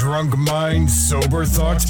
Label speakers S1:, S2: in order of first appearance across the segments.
S1: Drunk Mind Sober Thoughts.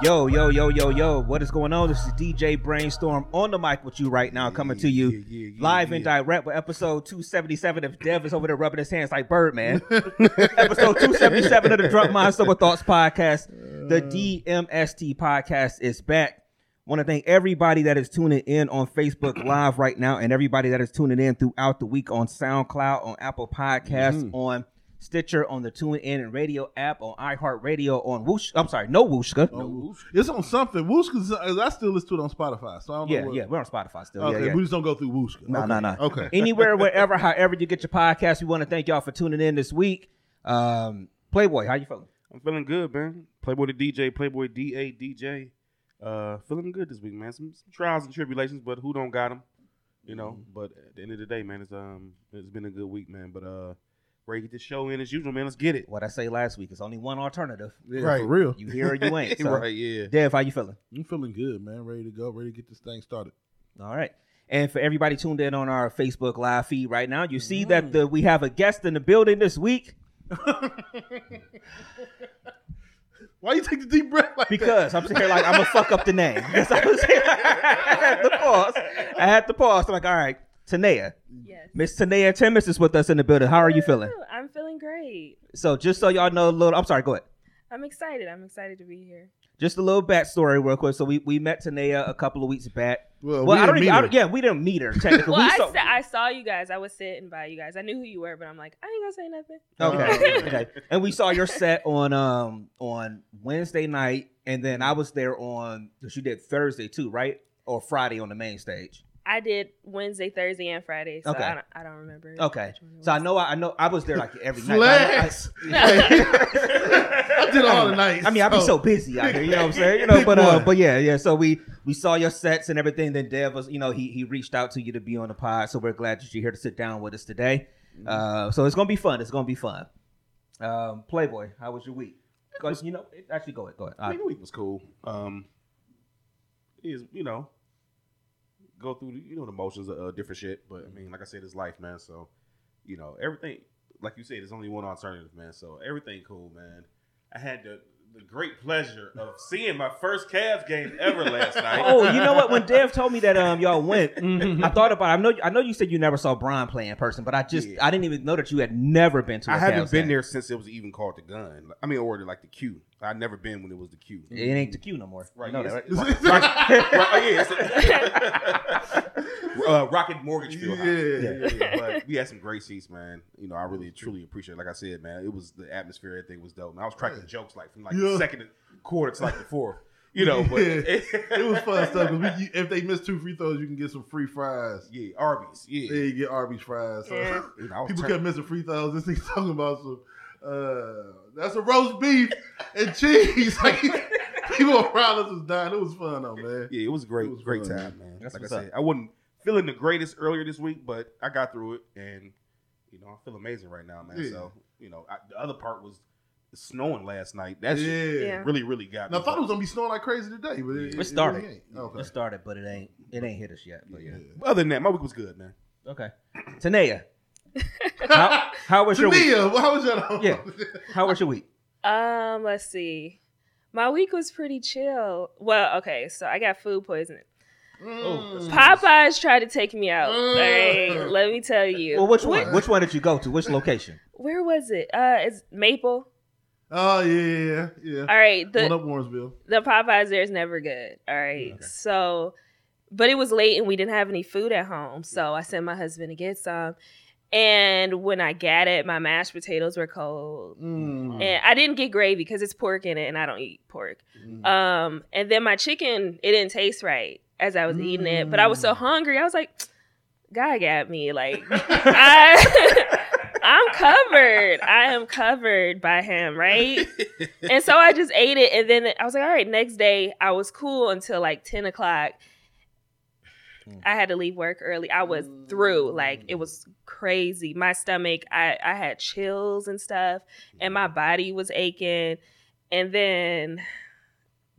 S2: Yo, yo, yo, yo, yo, what is going on? This is DJ Brainstorm on the mic with you right now, coming to you
S3: yeah, yeah, yeah,
S2: live
S3: yeah.
S2: and direct with episode 277 if Dev is over there rubbing his hands like Birdman. episode 277 of the Drunk Mind Sober Thoughts Podcast. The uh. DMST podcast is back. Want to thank everybody that is tuning in on Facebook Live right now and everybody that is tuning in throughout the week on SoundCloud, on Apple Podcasts, mm-hmm. on Stitcher, on the Tune In and Radio app, on iHeartRadio, on Whoosh. I'm sorry, no Whooshkaa.
S3: Oh,
S4: It's on something. Whooshkaa's, I still listen to it on Spotify. So I don't
S2: Yeah,
S4: know what,
S2: yeah, we're on Spotify still.
S4: Okay,
S2: yeah, yeah.
S4: we just don't go through Wooshka.
S2: No,
S4: okay.
S2: no, no.
S4: Okay.
S2: Anywhere, wherever, however you get your podcast, we want to thank y'all for tuning in this week. Um, Playboy, how you feeling?
S3: I'm feeling good, man. Playboy the DJ, Playboy DA DJ. Uh, feeling good this week, man. Some, some trials and tribulations, but who don't got them? You know.
S2: Mm-hmm.
S3: But at the end of the day, man, it's um, it's been a good week, man. But uh, ready to get this show in as usual, man. Let's get it.
S2: What I say last week, it's only one alternative.
S4: Yeah,
S3: Right.
S4: for real.
S2: You hear or you ain't. So.
S3: right? Yeah.
S2: Dev, how you feeling?
S4: I'm feeling good, man. Ready to go. Ready to get this thing started.
S2: All right. And for everybody tuned in on our Facebook live feed right now, you see
S4: Mm.
S2: that the, we have a guest in the building this week
S4: Why you take the deep breath like
S2: because I'm sitting here like I'm gonna fuck up the name. Because I was here, I had to pause. I had to pause. I'm like, all right, Tanea.
S5: Yes.
S2: Miss Tanea Timmis is with us in the building. How are you feeling?
S5: I'm feeling great.
S2: So just so y'all know a little, I'm sorry, go ahead.
S5: I'm excited. I'm excited to be here.
S2: Just a little backstory, real quick. So we, we met Tanea a couple of weeks back.
S4: Well,
S2: Well,
S4: we
S2: I don't
S4: didn't
S2: even,
S4: meet
S2: I
S4: her.
S2: don't, yeah, we didn't meet her technically.
S5: Well,
S2: we
S5: I,
S2: saw-
S5: sa- I saw you guys. I was sitting by you guys. I knew who you were, but I'm like, I ain't gonna say nothing.
S2: Okay. okay. And we saw your set on um on Wednesday night, and then I was there on because you did Thursday too, right? Or Friday on the main stage.
S5: I did Wednesday, Thursday, and Friday. So
S2: Okay.
S5: I, don't, I don't remember.
S2: Okay.
S5: which one it
S2: So I know I, I know I was there like every night. but I-
S4: Flex. I did all the nights.
S2: I mean, I'd be so busy out here, you know what I'm saying? You know,
S4: Big
S2: but uh, but yeah, yeah. So we we saw your sets and everything. Then Dev was, you know, he he reached out to you to be on the pod. So we're glad that you're here to sit down with us today. Uh, so it's gonna be fun. It's gonna be fun. Um, Playboy, how was your week? Because you know, actually, go ahead. Go ahead.
S3: I mean, the week was cool. Um, is you know, go through the, you know the motions of uh, different shit. But I mean, like I said, it's life, man. So you know, everything. Like you said, there's only one alternative, man. So everything cool, man. I had the the great pleasure of seeing my first Cavs game ever last night.
S2: Oh, you know what? When Dev told me that um y'all went, I thought about. It. I know. I know you said you never saw Brian play in person, but I just
S3: Yeah.
S2: I didn't even know that you had never been to. I
S3: I haven't been there since it was even called the Gund. I mean, or like the Q. I'd never been when it was the Q.
S2: It ain't the Q no more.
S3: Right,
S2: No, know
S3: yes.
S2: that, right?
S3: Right, right, oh, yeah, it's- uh, Rocket Mortgage Field.
S4: Yeah.
S3: yeah, yeah. But we had some great seats, man. You know, I really truly appreciate. it. Like I said, man, it was the atmosphere. Everything was dope. Man, I was cracking jokes like from like
S4: Yeah.
S3: the second quarter to like the fourth. You know, but
S4: Yeah. It was fun stuff. 'cause we, if they miss two free throws, you can get some free fries.
S3: yeah, Arby's. Yeah,
S4: Yeah, you get Arby's fries. So
S5: Yeah.
S3: You know, I was
S4: people
S3: turn-
S4: kept missing free throws. This thing's talking about some. Uh, that's a roast beef and cheese. Like people around us was dying. It was fun though, man.
S3: Yeah, it was great,
S4: It was
S3: great
S4: fun.
S3: time, man.
S2: That's
S3: like I
S2: what's up.
S3: said, I wasn't feeling the greatest earlier this week, but I got through it, and you know, I feel amazing right now, man.
S4: Yeah.
S3: So, you know, I, the other part was snowing last night. That
S4: yeah.
S3: shit
S5: Yeah.
S3: really, really got
S4: And I thought it was gonna be snowing like crazy today, but it,
S2: It started.
S4: really ain't. Okay.
S2: It started, but it ain't. It ain't hit us yet. But yeah.
S3: Other than that, my week was good, man.
S2: Okay. Tanea, how, how was your week?
S4: How was that?
S2: Yeah. How was your week?
S5: Um, let's see. My week was pretty chill. Well, okay, so I got food poisoning.
S4: Mm.
S5: Popeyes tried to take me out.
S4: Mm.
S5: Alright, let me tell you.
S2: Well, which one? Which one did you go to? Which location?
S5: Where was it? Uh, it's Maple.
S4: Oh yeah, yeah, yeah. yeah.
S5: All right, the
S4: One up Warrensville.
S5: the Popeyes there is never good. All right. So, but it was late and we didn't have any food at home. So I sent my husband to get some. And when I got it, my mashed potatoes were cold.
S4: Mm.
S5: And I didn't get gravy because it's pork in it and I don't eat pork.
S4: Mm.
S5: Um, and then my chicken, it didn't taste right as I was eating it. But I was so
S4: Mm.
S5: hungry. I was like, God got me. Like, I, I'm covered. I am covered by him, right? and so I just ate it, and then I was like, all right. Next day, I was cool until like ten o'clock. I had to leave work early. I was through. Like it was crazy. My stomach, I, I had chills and stuff, and my body was aching. And then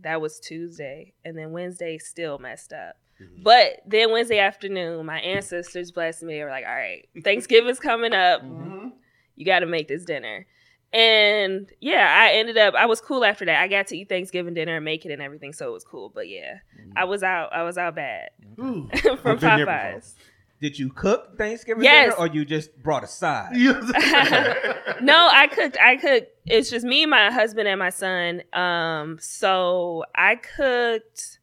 S5: that was Tuesday. And then Wednesday still messed up.
S3: Mhm.
S5: But then Wednesday afternoon, my ancestors blessed me. They were like, all right, Thanksgiving's coming up.
S4: Mhm.
S5: You got to make this dinner. And yeah, I ended up, I was cool after that. I got to eat Thanksgiving dinner and make it and everything. So it was cool. But yeah, I was out, I was out bad
S4: Ooh.
S5: from
S3: I've
S5: Popeyes.
S2: Did you cook Thanksgiving
S5: Yes.
S2: dinner or you just brought a side?
S4: You know what I'm saying?
S5: no, I cooked. I cooked. It's just me, my husband, and my son. Um, so I cooked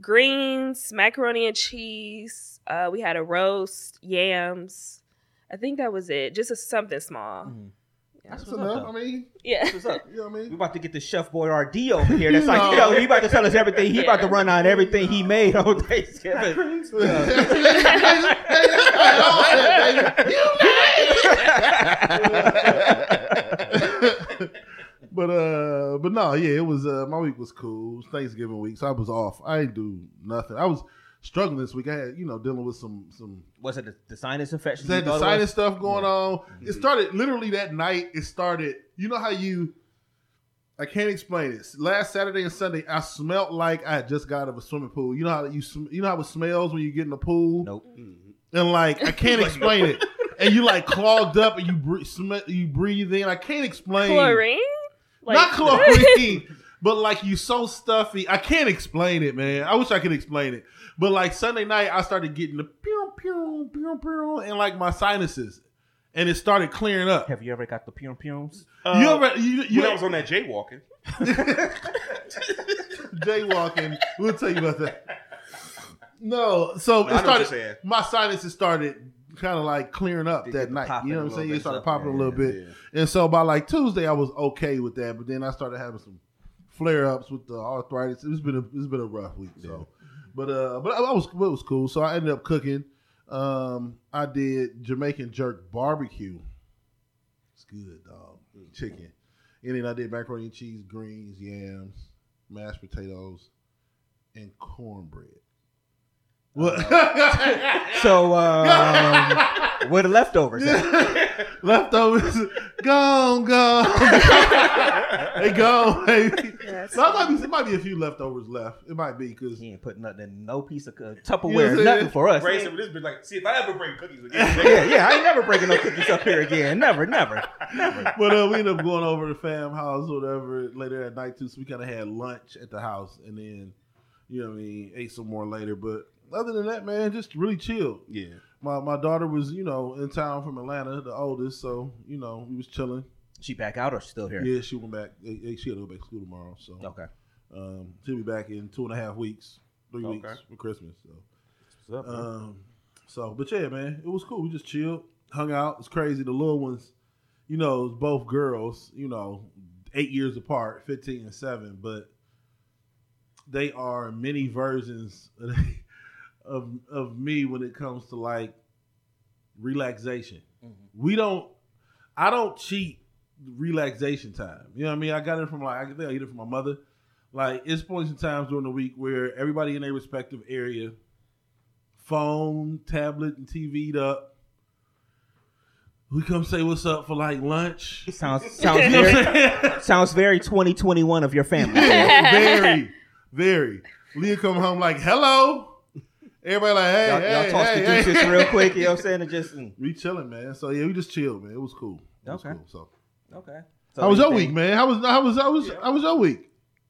S5: greens, macaroni and cheese. Uh, we had a roast, yams. I think that was it. Just a, something small.
S2: Mhm.
S5: Yeah.
S2: That's
S4: That's
S2: what's up.
S4: I mean,
S5: Yeah.
S2: That's what's up.
S4: you know what I mean?
S2: We
S4: mean?
S2: about to get the Chef Boyardee over here. That's like, you know, he about to tell us everything. He about to run out everything he made on Thanksgiving.
S4: but uh, but no, yeah, it was. Uh, my week was cool. It was Thanksgiving week, so I was off. I didn't do nothing. I was struggling this week. I had, you know, dealing with some some
S2: Was it the, the sinus infection?
S4: They had
S2: you
S4: the sinus
S2: was?
S4: stuff going
S2: Yeah.
S4: on. It started literally that night. It started. You know how you. I can't explain it. Last Saturday and Sunday, I smelt like I had just got out of a swimming pool. You know how you sm- you know how it smells when you get in the pool,
S2: Nope.
S3: Mhm.
S4: and like I can't explain it. And you like clogged up, and you bre- sm- you breathe in. I can't explain.
S5: Chlorine?
S4: Not chlorine, but like you so stuffy. I can't explain it, man. I wish I could explain it. But like Sunday night, I started getting the pew pew pew pew, and like my sinuses, and it started clearing up.
S2: Have you ever got the pum pums?
S3: Uh,
S4: you ever you, you
S3: when I was on that jaywalking,
S4: jaywalking? We'll tell you about that. No, so
S3: I know
S4: it started. My sinuses started kind of like clearing up
S2: They
S4: that night. You know what I'm saying? It started
S2: so-
S4: popping a little bit.
S3: Yeah.
S4: And so by like Tuesday, I was okay with that, but then I started having some flare ups with the arthritis. It's been a it's been a rough week. So, but uh, but I, I was it was cool. So I ended up cooking. Um, I did Jamaican jerk barbecue. It's good, dog. Chicken, and then I did macaroni and cheese, greens, yams, mashed potatoes, and cornbread. What?
S2: So, um, where the leftovers at?
S4: Leftovers, gone, gone. they gone, baby.
S5: Yes.
S4: So I might be, there might be a few leftovers left. It might be because
S2: He ain't putting nothing no piece of uh,
S4: You know
S2: Tupperware,
S4: what
S2: nothing for us.
S3: Ray said, "This bitch like, see if I ever bring cookies again."
S2: yeah, yeah, I ain't never breaking no cookies up here again. Never, never, never.
S4: but uh, we ended up going over to the fam house or whatever later at night too. So we kind of had lunch at the house and then you know what I mean ate some more later. But other than that, man, just really chilled.
S3: yeah,
S4: My my daughter was you know in town from Atlanta, the oldest, so you know we was chilling.
S2: She back out or still here?
S4: Yeah, she went back. She had to go back to school tomorrow, so
S2: Okay.
S4: um, she'll be back in two and a half weeks, three
S3: Okay.
S4: weeks for Christmas. So.
S3: What's up, man?
S4: Um, so, but yeah, man, it was cool. We just chilled, hung out. It's crazy. The little ones, you know, both girls, you know, eight years apart, 15 and seven, but they are many versions of, of of me when it comes to like relaxation. Mm-hmm. We don't, I don't cheat relaxation time. You know what I mean? I got it from like, I think I get it from my mother. Like, it's points and times during the week where everybody in their respective area phone, tablet, and TV'd up. We come say what's up for like lunch.
S2: Sounds sounds
S4: You know what
S2: very
S4: I'm
S2: sounds very 2021 of your family.
S4: very, very. Leah come home like, hello. Everybody like, hey,
S2: y'all,
S4: hey,
S2: y'all toss
S4: hey,
S2: the
S4: hey.
S2: juices real quick. You know what I'm saying? And just mm,
S4: We chilling, man. So yeah, we just chilled, man. It was cool. It was
S2: Okay.
S4: cool. So
S2: okay. So
S4: how was your week, man? How was how was how was how was your week?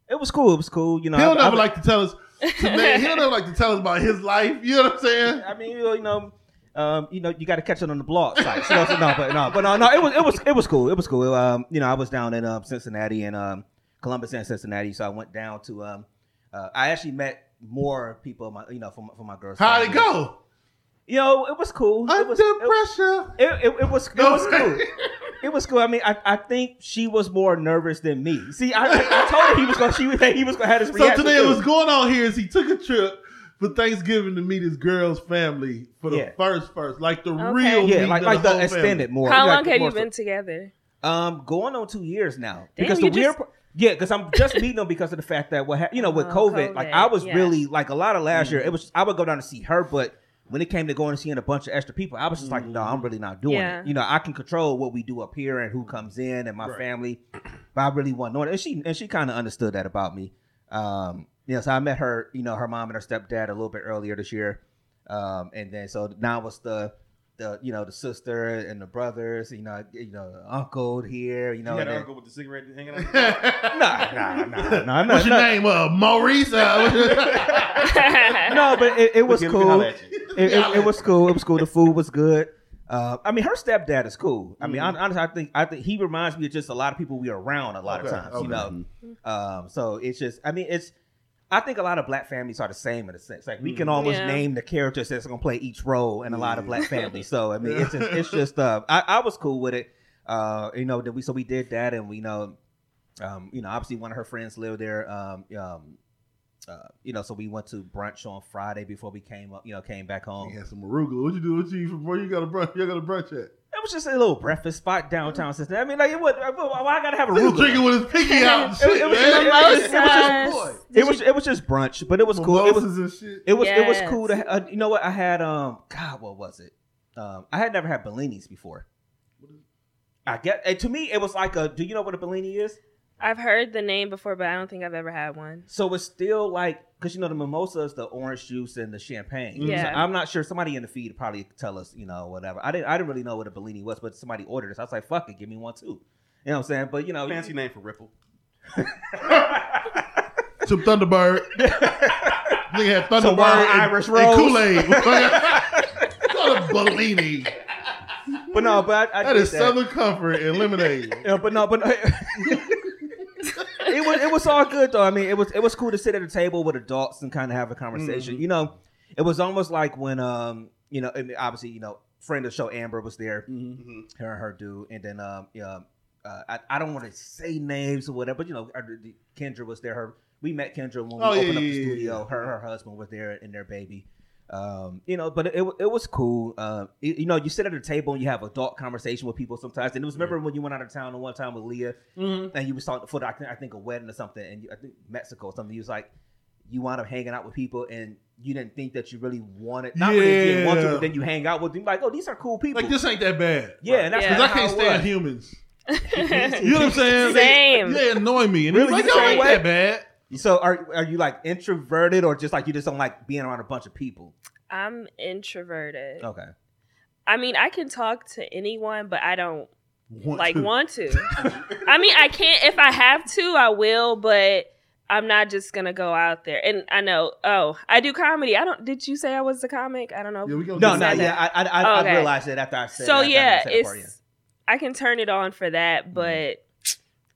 S2: It was cool. It was cool. You know,
S4: He'll
S2: I-
S4: never
S2: I-
S4: like to tell us. Man, he'll never like to tell us about his life. You know what I'm saying?
S2: I mean, you know, um, you know, you got to catch it on the blog site. So, so no, but no, but no, no, it was, it was, it was cool. It was cool. Um, you know, I was down in um, Cincinnati and um, Columbus and Cincinnati, so I went down to. Um, uh, I actually met more people, my, you know, from from my girls.
S4: How'd it go?
S2: You know, it was cool. It
S4: Under
S2: was,
S4: pressure.
S2: it, it, it was, it was cool. It was cool. I mean, I, I think she was more nervous than me. See, I, I, I told her he was going. She was, he was going to have this
S4: So today
S2: too.
S4: what's going on here is he took a trip for Thanksgiving to meet his girl's family for the
S2: Yeah.
S4: first first, like the
S5: Okay.
S4: real
S2: Yeah,
S4: meeting
S2: like like the
S4: whole
S2: extended
S4: family.
S2: more.
S5: How
S2: like
S5: long have
S2: more
S5: you
S2: so-
S5: been together?
S2: Um, going on two years now.
S5: Damn,
S2: because
S5: you
S2: the weird,
S5: just-
S2: part- yeah, because I'm just meeting them because of the fact that what ha- you know with
S5: Oh,
S2: COVID, like I was
S5: yeah.
S2: really like a lot of last year. It was I would go down to see her, but when it came to going and seeing a bunch of extra people, I was just like, no, I'm really not doing
S5: Yeah.
S2: it. You know, I can control what we do up here and who comes in and my
S3: Right.
S2: family, but I really want to know. And she and she kind of understood that about me. Um, you know, so I met her, you know, her mom and her stepdad a little bit earlier this year, um, and then so now it's the. The, you know the sister and the brothers you know you know the uncle here you know
S3: You had an uncle with the cigarette hanging out.
S2: Nah, nah, nah, nah, nah.
S4: What's your name? Uh, Maurice. Uh,
S2: No, but it, it was
S3: Look at me,
S2: cool. It, it, it was cool. It was cool. The food was good. Uh, I mean, her stepdad is cool. I mean,
S4: Mhm.
S2: honestly, I think I think he reminds me of just a lot of people we are around a lot
S4: Okay,
S2: of times.
S4: okay.
S2: You know, um, so it's just. I mean, it's. I think a lot of black families are the same in a sense. Like we can
S4: Mhm.
S2: almost
S5: Yeah.
S2: name the characters that's gonna play each role in a lot of black families. So I mean, it's just, it's just. Uh, I, I was cool with it. Uh, you know, that we so we did that, and we know, um, you know, obviously one of her friends lived there. Um, um, uh, you know, so we went to brunch on Friday before we came up. You know, came back home.
S4: He had some arugula. What you do? What you eat before you got a brunch? You got a brunch at?
S2: It was just a little breakfast spot downtown Cincinnati. I mean, like, it would, why I gotta have a
S4: He was drinking with his pinky out and
S2: It-
S4: shit,
S2: it was-
S4: man.
S2: it was just-
S4: boy.
S2: It was it was just brunch, but it was cool. It was
S4: and shit.
S2: it was it was cool to. ha- Uh, you know what? I had um. God, what was it? Um, I had never had Bellinis before. I get and to me it was like a. Do you know what a Bellini is?
S5: I've heard the name before, but I don't think I've ever had one.
S2: So it's still like because you know the mimosa is the orange juice and the champagne.
S5: Yeah.
S2: So I'm not sure. Somebody in the feed probably tell us, you know, whatever. I didn't. I didn't really know what a Bellini was, but somebody ordered it. So I was like, "Fuck it, give me one too." You know what I'm saying? But you know,
S3: Fancy name for Ripple.
S4: Some Thunderbird. Nigga had Thunderbird
S2: Some
S4: and,
S2: Irish
S4: and
S2: Rose.
S4: Kool-Aid. Call it Bellini.
S2: But no, but I, I
S4: That Southern Comfort and lemonade.
S2: Yeah, but no, but it was all good though. I mean, it was it was cool to sit at a table with adults and kind of have a conversation.
S4: Mm-hmm.
S2: You know, it was almost like when um you know, obviously you know, friend of the show Amber was there,
S4: Mm-hmm.
S2: her and her dude, and then um yeah, uh, I I don't want to say names or whatever, but you know, Kendra was there. Her we met Kendra when we
S4: Oh, yeah,
S2: opened up
S4: yeah,
S2: the
S4: yeah,
S2: studio.
S4: yeah.
S2: Her her husband was there and their baby. Um, you know, but it, it was cool. Uh, you, you know, you sit at a table and you have adult conversation with people sometimes. And it was remember when you went out of town one time with Leah
S4: Mm-hmm.
S2: and you was talking for I think, I think a wedding or something, and you, I think Mexico or something. You was like, you wound up hanging out with people, and you didn't think that you really wanted. Not really didn't want to, but then you hang out with them. Like, oh, these are cool people.
S4: Like this ain't that bad.
S2: yeah, and that's
S5: Yeah.
S4: Because I can't
S2: how it
S4: stand humans. You know what I'm saying?
S5: Same.
S4: They, they annoy me. And
S2: Really?
S4: really? like,
S2: You
S4: yo,
S2: the
S4: ain't
S2: same
S4: that
S2: way?
S4: bad.
S2: So are are you like introverted or just like you just don't like being around a bunch of people?
S5: I'm introverted.
S2: Okay.
S5: I mean, I can talk to anyone, but I don't
S4: Want
S5: like
S4: to.
S5: want to. I mean, I can't. If I have to, I will, but I'm not just gonna go out there. And I know. Oh, I do comedy. I don't. Did you say I was a comic? I don't know.
S4: Yeah, we gonna
S2: No, no,
S4: that.
S2: yeah, I I, I,
S5: Oh,
S2: I realized it after I said.
S5: so
S2: it, after I
S5: yeah,
S2: said
S5: it's.
S2: part, yeah.
S5: I can turn it on for that,
S2: Mm-hmm.
S5: but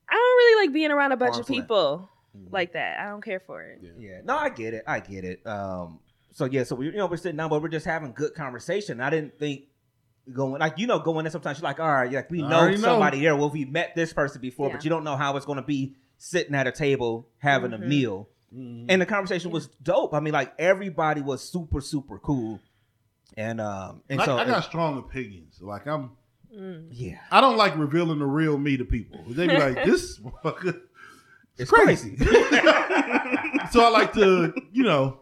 S5: I don't really like being around a bunch
S2: Arm's
S5: of
S2: length.
S5: people
S2: Mhm.
S5: like that. I don't care for it.
S3: Yeah.
S2: Yeah, no, I get it. I get it. Um, so yeah, so we, you know, we're sitting down, but we're just having good conversation. I didn't think going like you know going in sometimes you're like, all right, like we know
S4: already know.
S2: somebody there. Well, we met this person before,
S5: Yeah.
S2: but you don't know how it's going to be sitting at a table having
S5: Mhm.
S2: a meal.
S4: Mhm.
S2: And the conversation was dope. I mean, like everybody was super super cool, and um, and
S4: I,
S2: so
S4: I got strong opinions. Like I'm,
S5: Mm.
S2: yeah,
S4: I don't like revealing the real me to people. They be like, this motherfucker.
S2: it's
S4: crazy.
S2: crazy.
S4: so I like to, you know,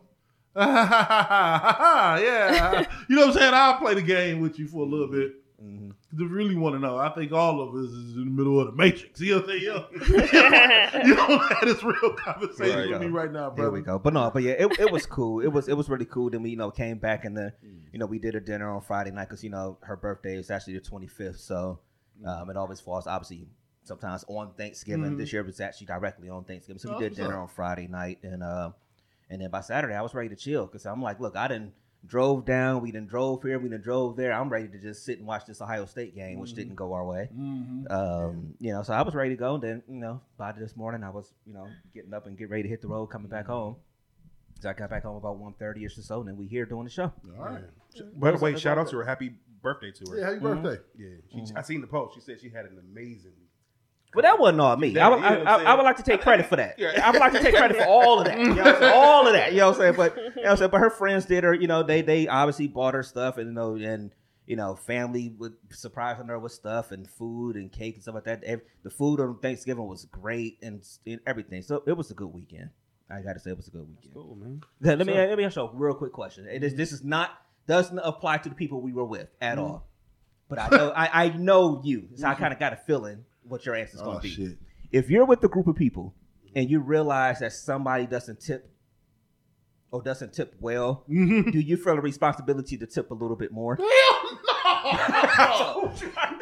S4: yeah. You know what I'm saying? I'll play the game with you for a little bit.
S2: Mhm.
S4: If really want to know, I think all of us is in the middle of the matrix. You know what I'm saying? You don't, you don't have this real conversation with me right now,
S2: There
S4: bro.
S2: we go. But no, but yeah, it, it was cool. It was it was really cool. Then we you know came back and then you know we did a dinner on Friday night because you know her birthday is actually the twenty fifth, so um, it always falls obviously sometimes on Thanksgiving.
S4: Mhm.
S2: This year it was actually directly on Thanksgiving, so
S4: Oh,
S2: we did dinner on Friday night and uh, and then by Saturday I was ready to chill because I'm like, look, I didn't drove down, we didn't drove here, we didn't drove there. I'm ready to just sit and watch this Ohio State game, which
S4: Mhm.
S2: didn't go our way.
S4: Mhm.
S2: Um, you know, so I was ready to go. And then, you know, by this morning, I was, you know, getting up and get ready to hit the road, coming back home. So I got back home about 1.30 ish or so, and then we here doing the show.
S4: All right.
S3: By the way, shout out to her. Happy birthday to her.
S4: Yeah, happy
S2: Mhm.
S4: birthday.
S3: Yeah, she,
S2: Mhm.
S3: I seen the post. She said she had an amazing
S2: But that wasn't all me. I, would-
S3: You know
S2: I,
S3: I'm
S2: I. I would like to take credit for that.
S3: Yeah.
S2: I would like to take credit for all of that. You know what I'm saying? All of that. You know what I'm saying? But you know what I'm saying? But her friends did her, you know, they they obviously bought her stuff and you know, and you know, family would surprising her with stuff and food and cake and stuff like that. The food on Thanksgiving was great and, and everything. So it was a good weekend. I gotta say it was a good weekend.
S3: Cool, man.
S2: Let let me let me ask you a real quick question. It is, this is not doesn't apply to the people we were with at
S3: Mm-hmm.
S2: all. But I know I, I know you, so I kind of got a feeling what your answer is going
S4: Oh
S2: to be.
S4: shit.
S2: If you're with a group of people and you realize that somebody doesn't tip or doesn't tip well,
S4: Mm-hmm.
S2: do you feel a responsibility to tip a little bit more?
S4: Hell no!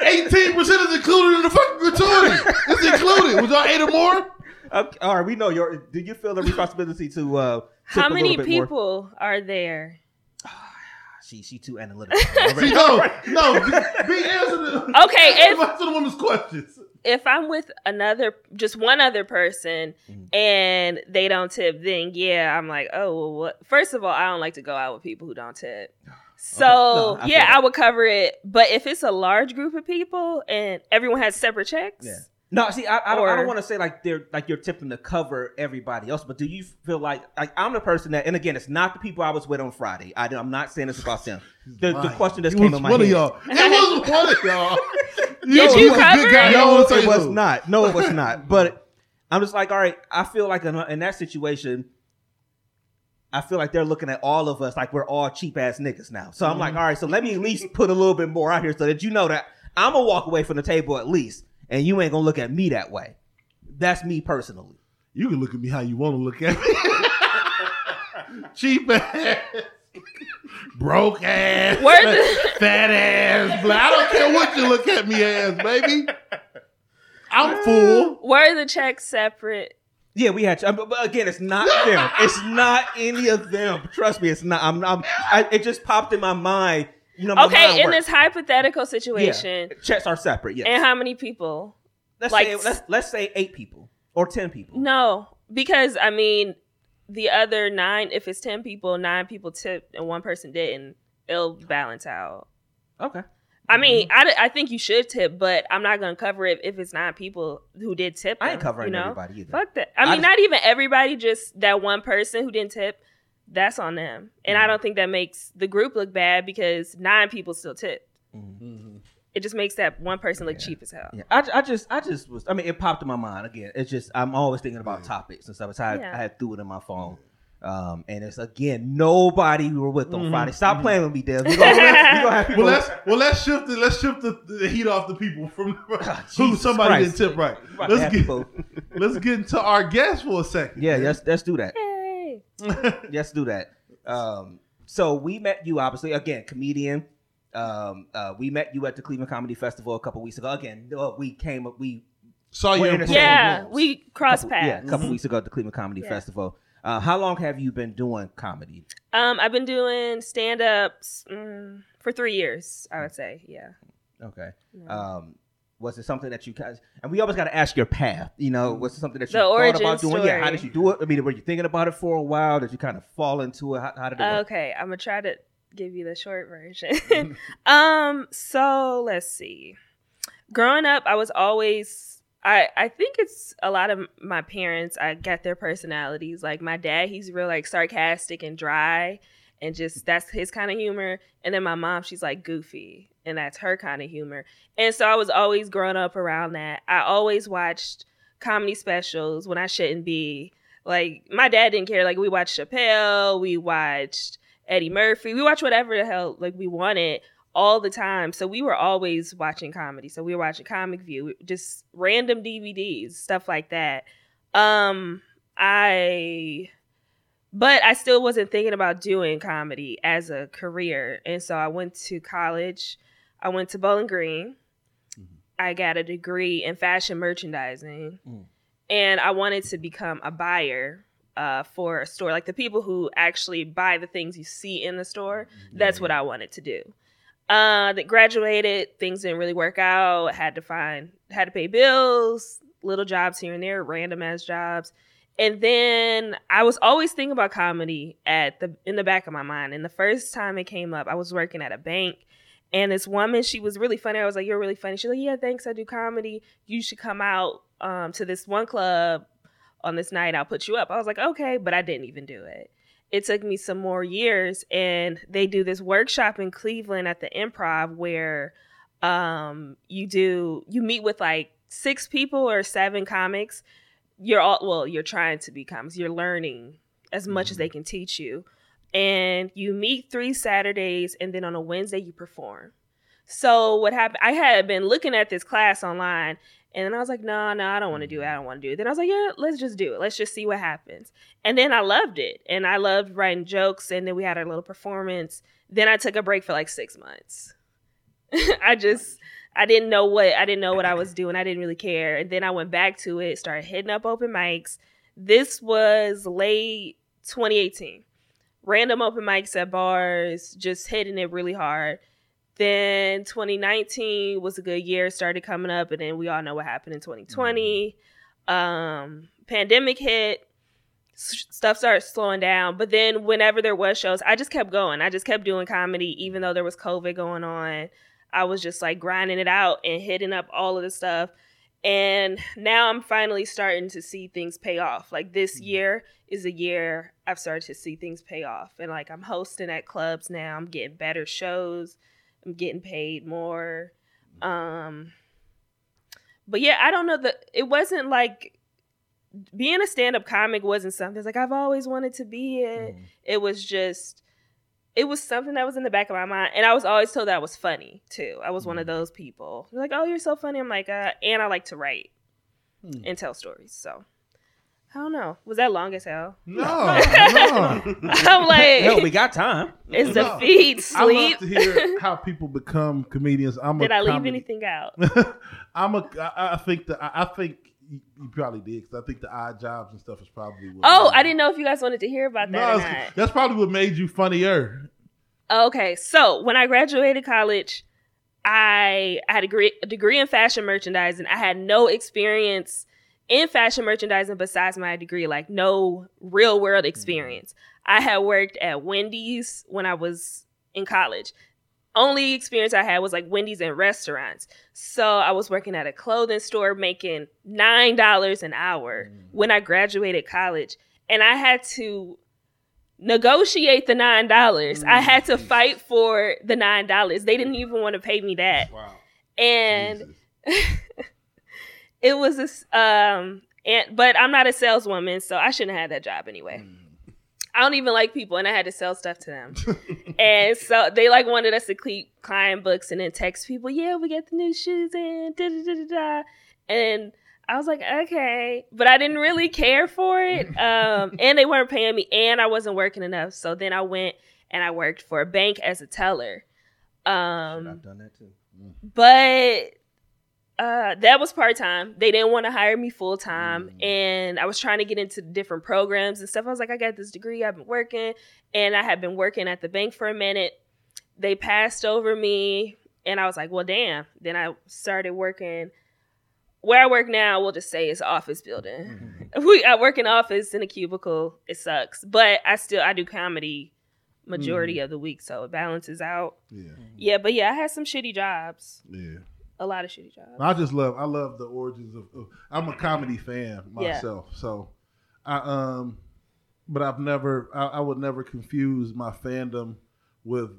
S4: Eighteen percent is included in the fucking gratuity. It's included. Was y'all eight or more?
S2: Okay, all right, we know your. Do you feel the responsibility to uh, tip
S5: How
S2: a
S5: many
S2: little bit more?
S5: people are there?
S2: She she too analytical.
S4: See, no, no. Be answer the
S5: Okay, if-
S4: answer the woman's questions.
S5: If I'm with another, just one other person,
S2: Mhm.
S5: and they don't tip, then yeah, I'm like, oh, well, what? First of all, I don't like to go out with people who don't tip. So
S2: No, I
S5: yeah,
S2: that.
S5: I would cover it. But if it's a large group of people and everyone has separate checks,
S2: Yeah. No, see, I, I don't, don't want to say like they're like you're tipping to cover everybody else, but do you feel like like I'm the person that, and again, it's not the people I was with on Friday. I, am not saying this about them. The, the
S4: Lying.
S2: question just
S4: It
S2: came
S4: was
S2: in my
S4: one
S2: head.
S4: of y'all. It was one of y'all.
S5: Did
S4: Yo,
S5: you
S4: was
S5: cover
S4: good guy.
S5: it?
S2: No, it was not. No, it was not. But I'm just like, all right. I feel like in, in that situation, I feel like they're looking at all of us like we're all cheap ass niggas now. So I'm like, mm-hmm. all right. So let me at least put a little bit more out here so that you know that I'm gonna walk away from the table at least, and you ain't gonna look at me that way. That's me personally.
S4: You can look at me how you want to look at me. Cheap ass, broke ass,
S5: Where the-
S4: fat ass, black. I don't care what you look at me as, baby. I'm mm. full.
S5: were the checks separate?
S2: Yeah, we had, but, but again, it's not them. It's not any of them. Trust me, it's not. I'm. I'm I, it just popped in my mind. You know, my mind
S5: Okay, in
S2: works.
S5: this hypothetical
S2: Yeah,
S5: situation,
S2: checks are separate. Yes.
S5: and how many people?
S2: let's
S5: like-
S2: say let's let's say eight people or ten people.
S5: No, because I mean, the other nine, if it's ten people, nine people tipped and one person didn't, it'll balance out.
S2: Okay.
S5: I mean, I, I think you should tip, but I'm not gonna cover it if it's nine people who did tip.
S2: I ain't
S5: them,
S2: covering
S5: you know?
S2: everybody either.
S5: Fuck that. I
S2: I
S5: mean,
S2: just-
S5: not even everybody, just that one person who didn't tip. That's on them, and
S2: Mm-hmm.
S5: I don't think that makes the group look bad because nine people still tip.
S2: Mhm.
S5: It just makes that one person look
S2: Yeah.
S5: cheap as hell.
S2: Yeah, I, I just I just was. I mean, it popped in my mind again. It's just I'm always thinking about topics and stuff. It's how I-
S5: Yeah.
S2: I had threw it in my phone. Um, and it's again nobody we were with on
S4: Mhm,
S2: Friday. Stop
S4: mhm.
S2: playing with me, Dev. We gonna, we gonna have people.
S4: Well, let's well let's shift it. Let's shift the, the heat off the people from who
S2: Jesus
S4: somebody
S2: Christ.
S4: didn't tip right.
S2: We about to
S4: Let's get let's get into our guest for a second.
S2: yeah,
S4: man.
S2: let's let's do that.
S5: Yay.
S2: Let's do that. Um, so we met you obviously again, comedian. Um, uh, we met you at the Cleveland Comedy Festival a couple weeks ago. Again, uh, we came up. We
S4: Saw you in
S2: in the
S4: person.
S2: same
S5: Yeah,
S2: rooms.
S5: we cross
S2: couple, yeah,
S5: paths.
S2: a couple weeks ago at the Cleveland Comedy
S5: Yeah.
S2: Festival. Uh, how long have you been doing comedy?
S5: Um, I've been doing stand ups mm, for three years. I would say, yeah.
S2: Okay.
S5: Yeah.
S2: Um, was it something that you guys? And we always got to ask your path. You know, was it something that you
S5: The
S2: thought about doing? Yeah. How did you do it? I mean, were you thinking about it for a while? Did you kind of fall into it? How, how did it work?
S5: Okay, I'm gonna try to give you the short version.
S2: Mm-hmm.
S5: um, so let's see. Growing up, I was always I I think it's a lot of my parents. I got their personalities. Like my dad, he's real like sarcastic and dry, and just that's his kind of humor. And then my mom, she's like goofy, and that's her kind of humor. And so I was always growing up around that. I always watched comedy specials when I shouldn't be. Like my dad didn't care. Like we watched Chappelle, we watched Eddie Murphy, we watch whatever the hell like we wanted all the time. So we were always watching comedy. So we were watching Comic View, just random DVDs, stuff like that. Um, I, but I still wasn't thinking about doing comedy as a career, and so I went to college. I went to Bowling Green. I got a degree in fashion merchandising,
S2: Mm.
S5: and I wanted to become a buyer uh, for a store, like the people who actually buy the things you see in the store. That's what I wanted to do. Uh, that graduated, things didn't really work out. Had to find, had to pay bills, little jobs here and there, random ass jobs. And then I was always thinking about comedy at the in the back of my mind. And the first time it came up, I was working at a bank, And this woman, she was really funny. I was like, "You're really funny." She's like, "Yeah, thanks. I do comedy. You should come out um, to this one club on this night. I'll put you up." I was like, "Okay," but I didn't even do it. It took me some more years, and they do this workshop in Cleveland at the Improv where um, you do you meet with like six people or seven comics. You're all well, you're trying to be comics. You're learning as much as they can teach you and you meet three Saturdays, and then on a Wednesday you perform. So what happened? I had been looking at this class online, and then I was like, no, no, I don't want to do it. I mm-hmm. don't want to do it. Then I was like, yeah, let's just do it. Let's just see what happens. And then I loved it, and I loved writing jokes, and then we had our little performance. Then I took a break for like six months. I just I didn't know what I didn't know what I was doing. I didn't really care. And then I went back to it, started hitting up open mics. This was late 2018 random open mics at bars, just hitting it really hard. Then 2019 was a good year, started coming up, and then we all know what happened in 2020. Um, pandemic hit, s- stuff started slowing down. But then whenever there was shows, I just kept going. I just kept doing comedy, even though there was COVID going on. I was just like grinding it out and hitting up all of the stuff. And now I'm finally starting to see things pay off. Like this year is a year I've started to see things pay off. And like I'm hosting at clubs now. I'm getting better shows. I'm getting paid more. Um but yeah, I don't know that it wasn't like being a stand-up comic wasn't something like I've always wanted to be it. It was just it was something that was in the back of my mind and I was always told that I was funny too. I was one of those people. They're like, "Oh, you're so funny." I'm like, uh, and I like to write
S4: Hmm.
S5: and tell stories. So I don't know. Was that long as hell?
S4: No, no.
S5: I'm like,
S2: Hell, we got time.
S5: is the
S4: No.
S5: feet
S4: I love to hear how people become comedians. I'm
S5: Did
S4: a
S5: I leave anything out?
S4: I'm a. I, I think that I I think you, you probably did because I think the odd jobs and stuff is probably. What
S5: Oh, I didn't know if you guys wanted to hear about that
S4: No,
S5: or
S4: it's-
S5: not.
S4: that's probably what made you funnier.
S5: Okay, so when I graduated college, I, I had a degree, a degree in fashion merchandising. I had no experience in fashion merchandising besides my degree, like no real world mm-hmm. experience. I had worked at Wendy's when I was in college. Only experience I had was like Wendy's and restaurants. So I was working at a clothing store making $9 an hour mm. when I graduated college. And I had to negotiate the nine dollars. I had to mm. fight for the nine dollars. They didn't even want to pay me that,
S3: Wow.
S5: and. it was this. Um, and but I'm not a saleswoman, so I shouldn't have had that job anyway. I don't even like people, and I had to sell stuff to them. and so they like wanted us to keep client books and then text people, yeah, we get the new shoes in, da da da da da. And I was like, okay, but I didn't really care for it. Um, and they weren't paying me, and I wasn't working enough. So then I went and I worked for a bank as a teller. Um,
S2: I've done that too.
S5: but uh, that was part time. They didn't want to hire me full time,
S4: Mm.
S5: and I was trying to get into different programs and stuff. I was like, I got this degree. I've been working, and I had been working at the bank for a minute. They passed over me, and I was like, well, damn. Then I started working. Where I work now, we'll just say it's office building. We I work in office in a cubicle. It sucks, but I still I do comedy majority of the week, so it balances out.
S4: Yeah,
S5: Yeah, but yeah, I had some shitty jobs.
S4: yeah.
S5: A lot of shitty jobs.
S4: I just love. I love the origins of. of I'm a comedy fan myself,
S5: Yeah.
S4: myself, so I um, but I've never. I, I would never confuse my fandom with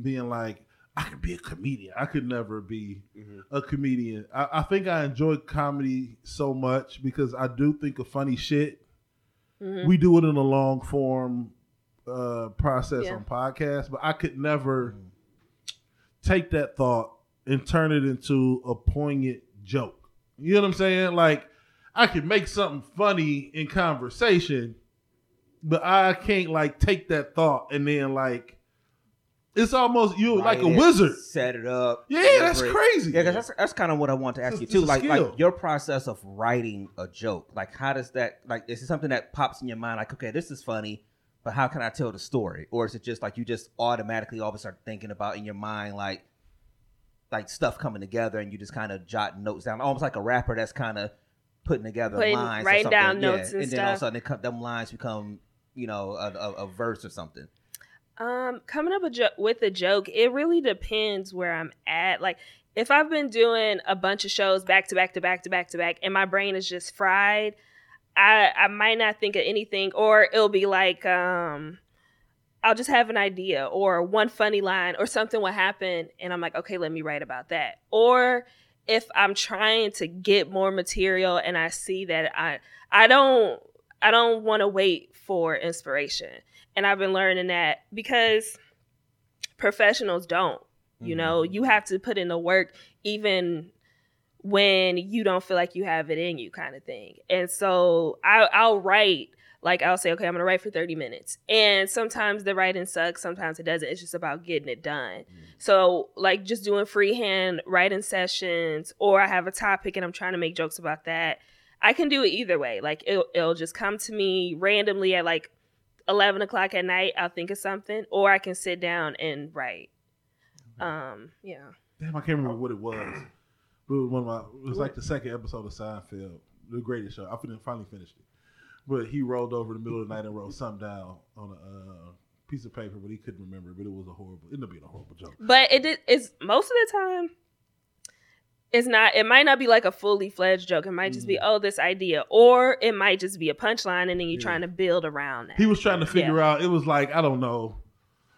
S4: being like I could be a comedian. I could never be
S3: Mhm.
S4: a comedian. I, I think I enjoy comedy so much because I do think of funny shit.
S5: Mhm.
S4: We do it in a long form uh, process
S5: Yeah.
S4: on podcasts, but I could never take that thought and turn it into a poignant joke. You know what I'm saying? Like I can make something funny in conversation, but I can't like take that thought and then like it's almost you like a wizard.
S2: Set it up.
S4: Yeah, that's crazy.
S2: Yeah, that's that's kind of what I want to ask
S4: It's
S2: you too. Like
S4: skill.
S2: like your process of writing a joke. Like how does that like is it something that pops in your mind? Like okay, this is funny, but how can I tell the story? Or is it just like you just automatically always start thinking about in your mind like like stuff coming together and you just kind of jot notes down, almost like a rapper that's kind of putting together
S5: Putting-
S2: lines, or
S5: writing
S2: something.
S5: down
S2: Yeah,
S5: notes and
S2: then all of a
S5: stuff.
S2: sudden it come, them lines become you know a, a, a verse or something.
S5: Um, coming up a jo- with a joke, it really depends where I'm at. Like, if I've been doing a bunch of shows back to back to back to back to back, and my brain is just fried, I I might not think of anything, or it'll be like, um, I'll just have an idea, or one funny line, or something will happen, and I'm like, okay, let me write about that. Or if I'm trying to get more material, and I see that I I don't I don't want to wait for inspiration and I've been learning that because professionals don't. You know, mm-hmm. you have to put in the work even when you don't feel like you have it in you, kind of thing. And so I, I'll write like I'll say, okay, I'm gonna write for 30 minutes. And sometimes the writing sucks, sometimes it doesn't. It's just about getting it done. So like just doing freehand writing sessions, or I have a topic and I'm trying to make jokes about that. I can do it either way. Like it'll, it'll just come to me randomly at like 11 o'clock at night. I'll think of something, or I can sit down and write. Um, yeah.
S4: Damn, I can't remember what it was. It was one of my. It was like the second episode of Seinfeld, the greatest show. I fin- finally finished it, but he rolled over in the middle of the night and wrote something down on a uh, piece of paper, but he couldn't remember. But it was a horrible. It ended up being a horrible joke.
S5: But it it's most of the time. It's not. It might not be like a fully fledged joke. It might just be, oh, this idea, or it might just be a punchline, and then you're
S4: Yeah.
S5: trying to build around that.
S4: He was trying to figure out. It was like I don't know,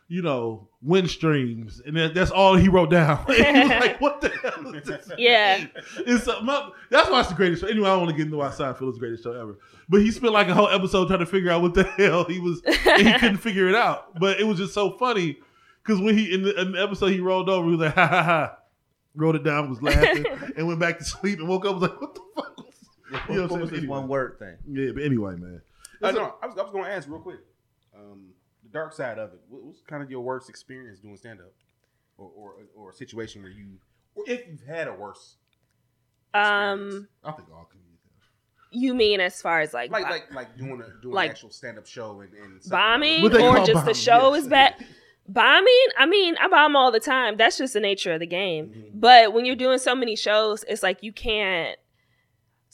S4: you know, wind streams, and that, that's all he wrote down. like, "What the hell is this?"
S5: Yeah.
S4: It's uh, my, that's why it's the greatest show. Anyway, I don't want to get into why Seinfeld is the greatest show ever. But he spent like a whole episode trying to figure out what the hell he was, and he couldn't figure it out. But it was just so funny because when he in the, in the episode he rolled over, he was like, "Ha ha ha," wrote it down, was laughing, and went back to sleep, and woke up was like, "What the fuck?" Was You know what
S2: what was this
S4: Anyway.
S2: one word thing?
S4: Yeah, but anyway, man.
S3: Uh, no, I was, I was going to ask real quick. Um, the dark side of it. What, what's kind of your worst experience doing stand up, or, or or a situation where you, or if you've had a worse,
S5: Um,
S4: I think all comedians. have.
S5: you mean as far as like
S3: like
S5: bo-
S3: like like doing a doing
S5: Like
S3: an actual stand up show and, and
S5: bombing,
S4: What they
S5: or
S4: call
S5: just the show
S4: yes.
S5: is bad? Bombing? I mean, I bomb all the time. That's just the nature of the game.
S3: Mhm.
S5: But when you're doing so many shows, it's like you can't.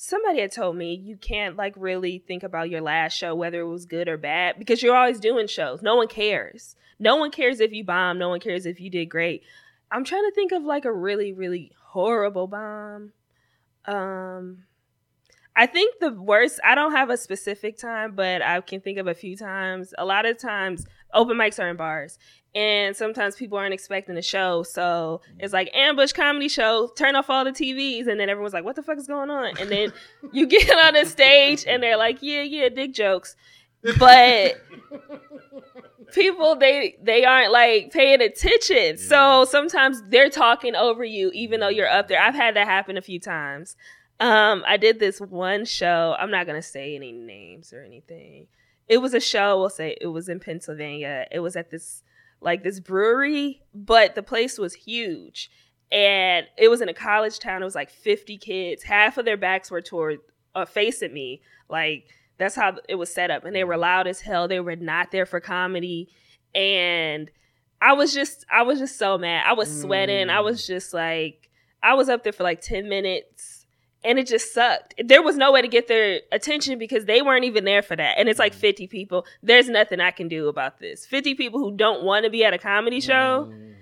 S5: Somebody had told me you can't like really think about your last show, whether it was good or bad, because you're always doing shows. No one cares. No one cares if you bomb. No one cares if you did great. I'm trying to think of like a really, really horrible bomb. Um, I think the worst. I don't have a specific time, but I can think of a few times. A lot of times, open mics are in bars, and sometimes people aren't expecting a show, so it's like ambush comedy show. Turn off all the TVs, and then everyone's like, "What the fuck is going on?" And then you get on the stage, and they're like, "Yeah, yeah, dick jokes," but people they they aren't like paying attention. So sometimes they're talking over you, even though you're up there. I've had that happen a few times. Um, I did this one show. I'm not gonna say any names or anything. It was a show. We'll say it was in Pennsylvania. It was at this like this brewery, but the place was huge, and it was in a college town. It was like 50 kids. Half of their backs were toward uh, facing me. Like that's how it was set up, and they were loud as hell. They were not there for comedy, and I was just I was just so mad. I was sweating. I was just like I was up there for like 10 minutes and it just sucked. There was no way to get their attention because they weren't even there for that. And it's like mm. 50 people. There's nothing I can do about this. 50 people who don't want to be at a comedy show. Mm.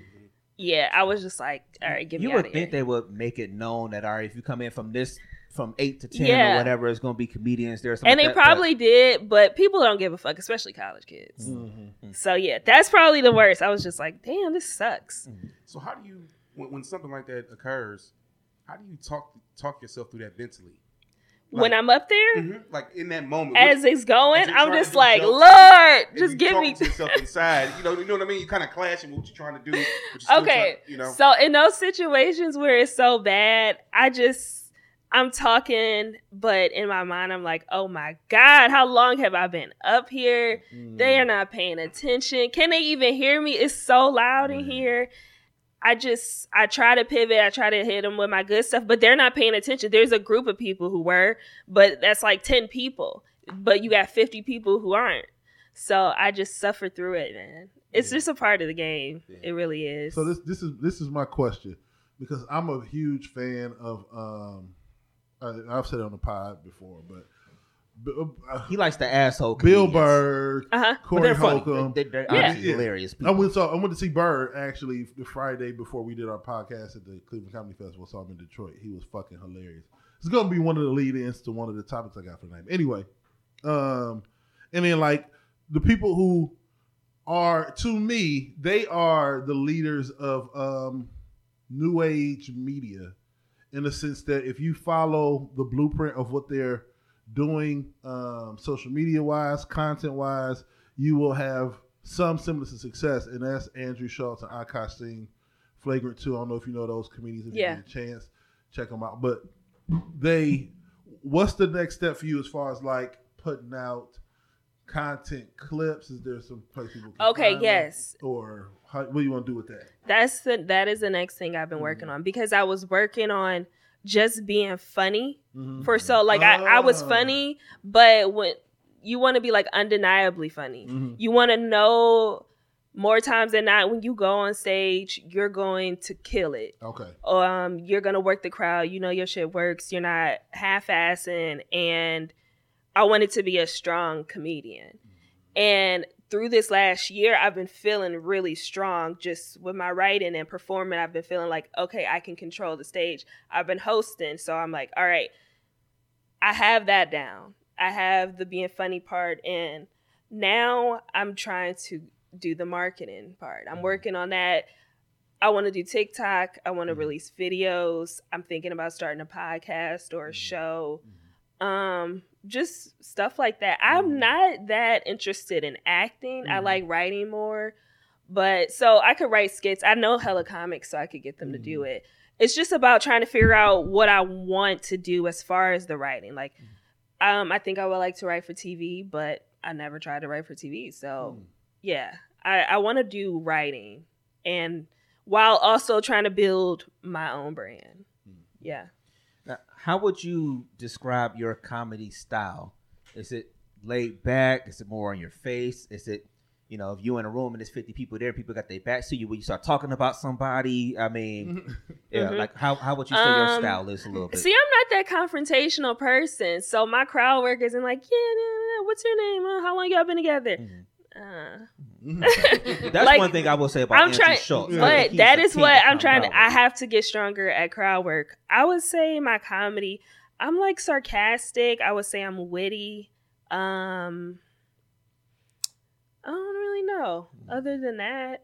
S5: Yeah, I was just like, all right, get
S2: You
S5: me
S2: would
S5: out of
S2: think
S5: here.
S2: they would make it known that all right, if you come in from this from eight to ten
S5: Yeah.
S2: or whatever, it's gonna be comedians there. or something
S5: And they
S2: like that, but-
S5: probably did, but people don't give a fuck, especially college kids.
S2: Mm-hmm. mm-hmm.
S5: So yeah, that's probably the worst. I was just like, damn, this sucks. Mm-hmm.
S3: So how do you when, when something like that occurs? How do you talk talk yourself through that mentally?
S5: when I'm up there,
S3: Mhm. Like in that moment,
S5: as it's going,
S3: as
S5: I'm just like,
S3: jokes,
S5: Lord, just give me.
S3: to yourself inside. You know, you know what I mean. You kind of clashing with what you're trying to do. But you're still
S5: Okay,
S3: trying- you know.
S5: So in those situations where it's so bad, I just I'm talking, but in my mind I'm like, oh my god, how long have I been up here? They are not paying attention. Can they even hear me? It's so loud in here. I just I try to pivot. I try to hit them with my good stuff, but they're not paying attention. There's a group of people who were, but that's like ten people. But you got fifty people who aren't. So I just suffer through it, man. It's
S4: Yeah.
S5: just a part of the game.
S3: Yeah.
S5: It really is.
S4: So this this is this is my question because I'm a huge fan of um I, I've said it on the pod before, but B-
S2: He likes the asshole.
S4: Bill
S2: comedians.
S4: Burr,
S5: Uh huh.
S4: Corey
S2: they're.
S4: Holcomb.
S2: They- They're
S5: Yeah.
S2: obviously
S4: Yeah.
S2: hilarious
S4: I went saw I went to see Burr actually the Friday before we did our podcast at the Cleveland Comedy Festival. Saw him in Detroit. He was fucking hilarious. It's gonna be one of the lead-ins to one of the topics I got for tonight. Anyway, um, and then like the people who are to me, they are the leaders of um, new age media in the sense that if you follow the blueprint of what they're doing um, social media wise, content wise, you will have some semblance of success. And that's Andrew Schulz and Akash Singh, Flagrant 2. I don't know if you know those comedians. If
S5: Yeah.
S4: you get a chance, check them out. But they, what's the next step for you as far as like putting out content clips? Is there some place people can
S5: Okay, yes.
S4: Or how, what do you want to do with that?
S5: That's the that is the next thing I've been working on because I was working on just being funny
S4: Mhm.
S5: for so like I, I was
S4: Oh.
S5: funny, but when you want to be like undeniably funny,
S4: Mhm.
S5: you want to know more times than not when you go on stage, you're going to kill it.
S4: Okay.
S5: um, you're gonna work the crowd. You know your shit works. You're not half-assing, and I wanted to be a strong comedian. And through this last year, I've been feeling really strong just with my writing and performing. I've been feeling like, okay, I can control the stage. I've been hosting, so I'm like, all right, I have that down. I have the being funny part, and now I'm trying to do the marketing part. I'm mm-hmm. working on that. I want to do TikTok. I want to mm-hmm. release videos. I'm thinking about starting a podcast or a mm-hmm. show. Um, just stuff like that. I'm not that interested in acting. I
S4: Mhm.
S5: like writing more. But so I could write skits. I know hella comics, so I could get them to do it. It's just about trying to figure out what I want to do as far as the writing. Like, um, I think I would like to write for TV, but I never tried to write for TV. So
S4: Mm.
S5: yeah, I, I want to do writing and while also trying to build my own brand. Yeah.
S2: How would you describe your comedy style? Is it laid back? Is it more on your face? Is it, you know, if you in a room and there's 50 people there, people got their backs to you, when you start talking about somebody? I mean, yeah,
S5: Mhm.
S2: like how, how would you say your
S5: Um,
S2: style is a little bit?
S5: See, I'm not that confrontational person. So my crowd work isn't like, yeah, nah, nah, what's your name? Uh, how long y'all been together?
S2: Mhm.
S5: Uh,
S2: That's
S5: like,
S2: one thing I will say about
S5: I'm trying,
S4: Schulz.
S5: But
S2: He's
S5: that
S2: the
S5: is
S2: king
S5: what I'm trying to. I have to get stronger at crowd work. I would say my comedy. I'm like sarcastic. I would say I'm witty. Um, I don't really know. Other than that,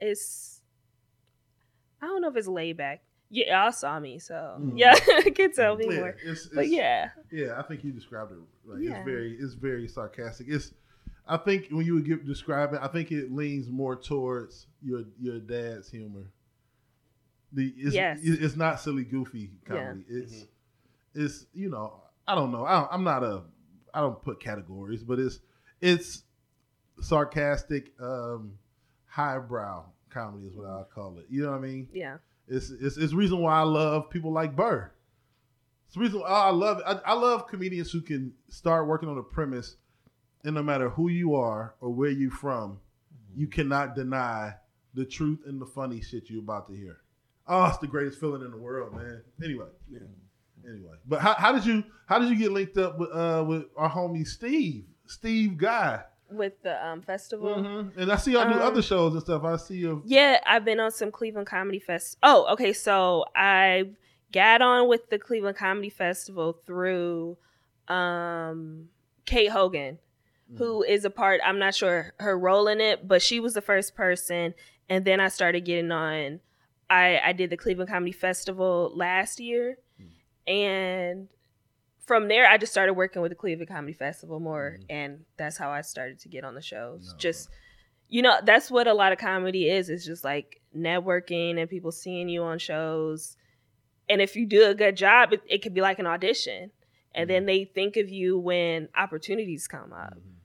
S5: it's. I don't know if it's laid back. Yeah, y'all saw me, so
S4: Mm.
S5: yeah, I can tell me
S4: Yeah,
S5: more.
S4: it's-
S5: But yeah,
S4: Yeah, I think you described it. Like
S5: Yeah.
S4: it's very, it's very sarcastic. It's, I think when you would give describe it, I think it leans more towards your your dad's humor. The it's,
S5: Yes.
S4: it's not silly, goofy comedy. Yeah. It's it's you know I don't know. I don't, I'm not a I don't put categories, but it's it's sarcastic, um, highbrow comedy is what I call it. You know what I mean?
S5: yeah,
S4: It's it's it's reason why I love people like Burr. It's the reason why I love it. I, I love comedians who can start working on a premise, and no matter who you are or where you from, you cannot deny the truth and the funny shit you're about to hear. Oh, it's the greatest feeling in the world, man. Anyway,
S3: Yeah.
S4: anyway. But how, how did you how did you get linked up with uh with our homie Steve, Steve Guy?
S5: with the um festival.
S4: Mhm. And I see y'all do
S5: Um,
S4: other shows and stuff. I see you.
S5: Yeah, I've been on some Cleveland Comedy Fest. Oh, okay. So I got on with the Cleveland Comedy Festival through um, Kate Hogan, who mm-hmm. is a part. I'm not sure her role in it, but she was the first person. And then I started getting on. I I did the Cleveland Comedy Festival last year, mm. and from there I just started working with the Cleveland Comedy Festival more, mm-hmm. and that's how I started to get on the shows.
S4: No.
S5: Just you know that's what a lot of comedy is it's just like networking and people seeing you on shows and if you do a good job it, it could be like an audition and then mm. they think of you when opportunities come up mm-hmm.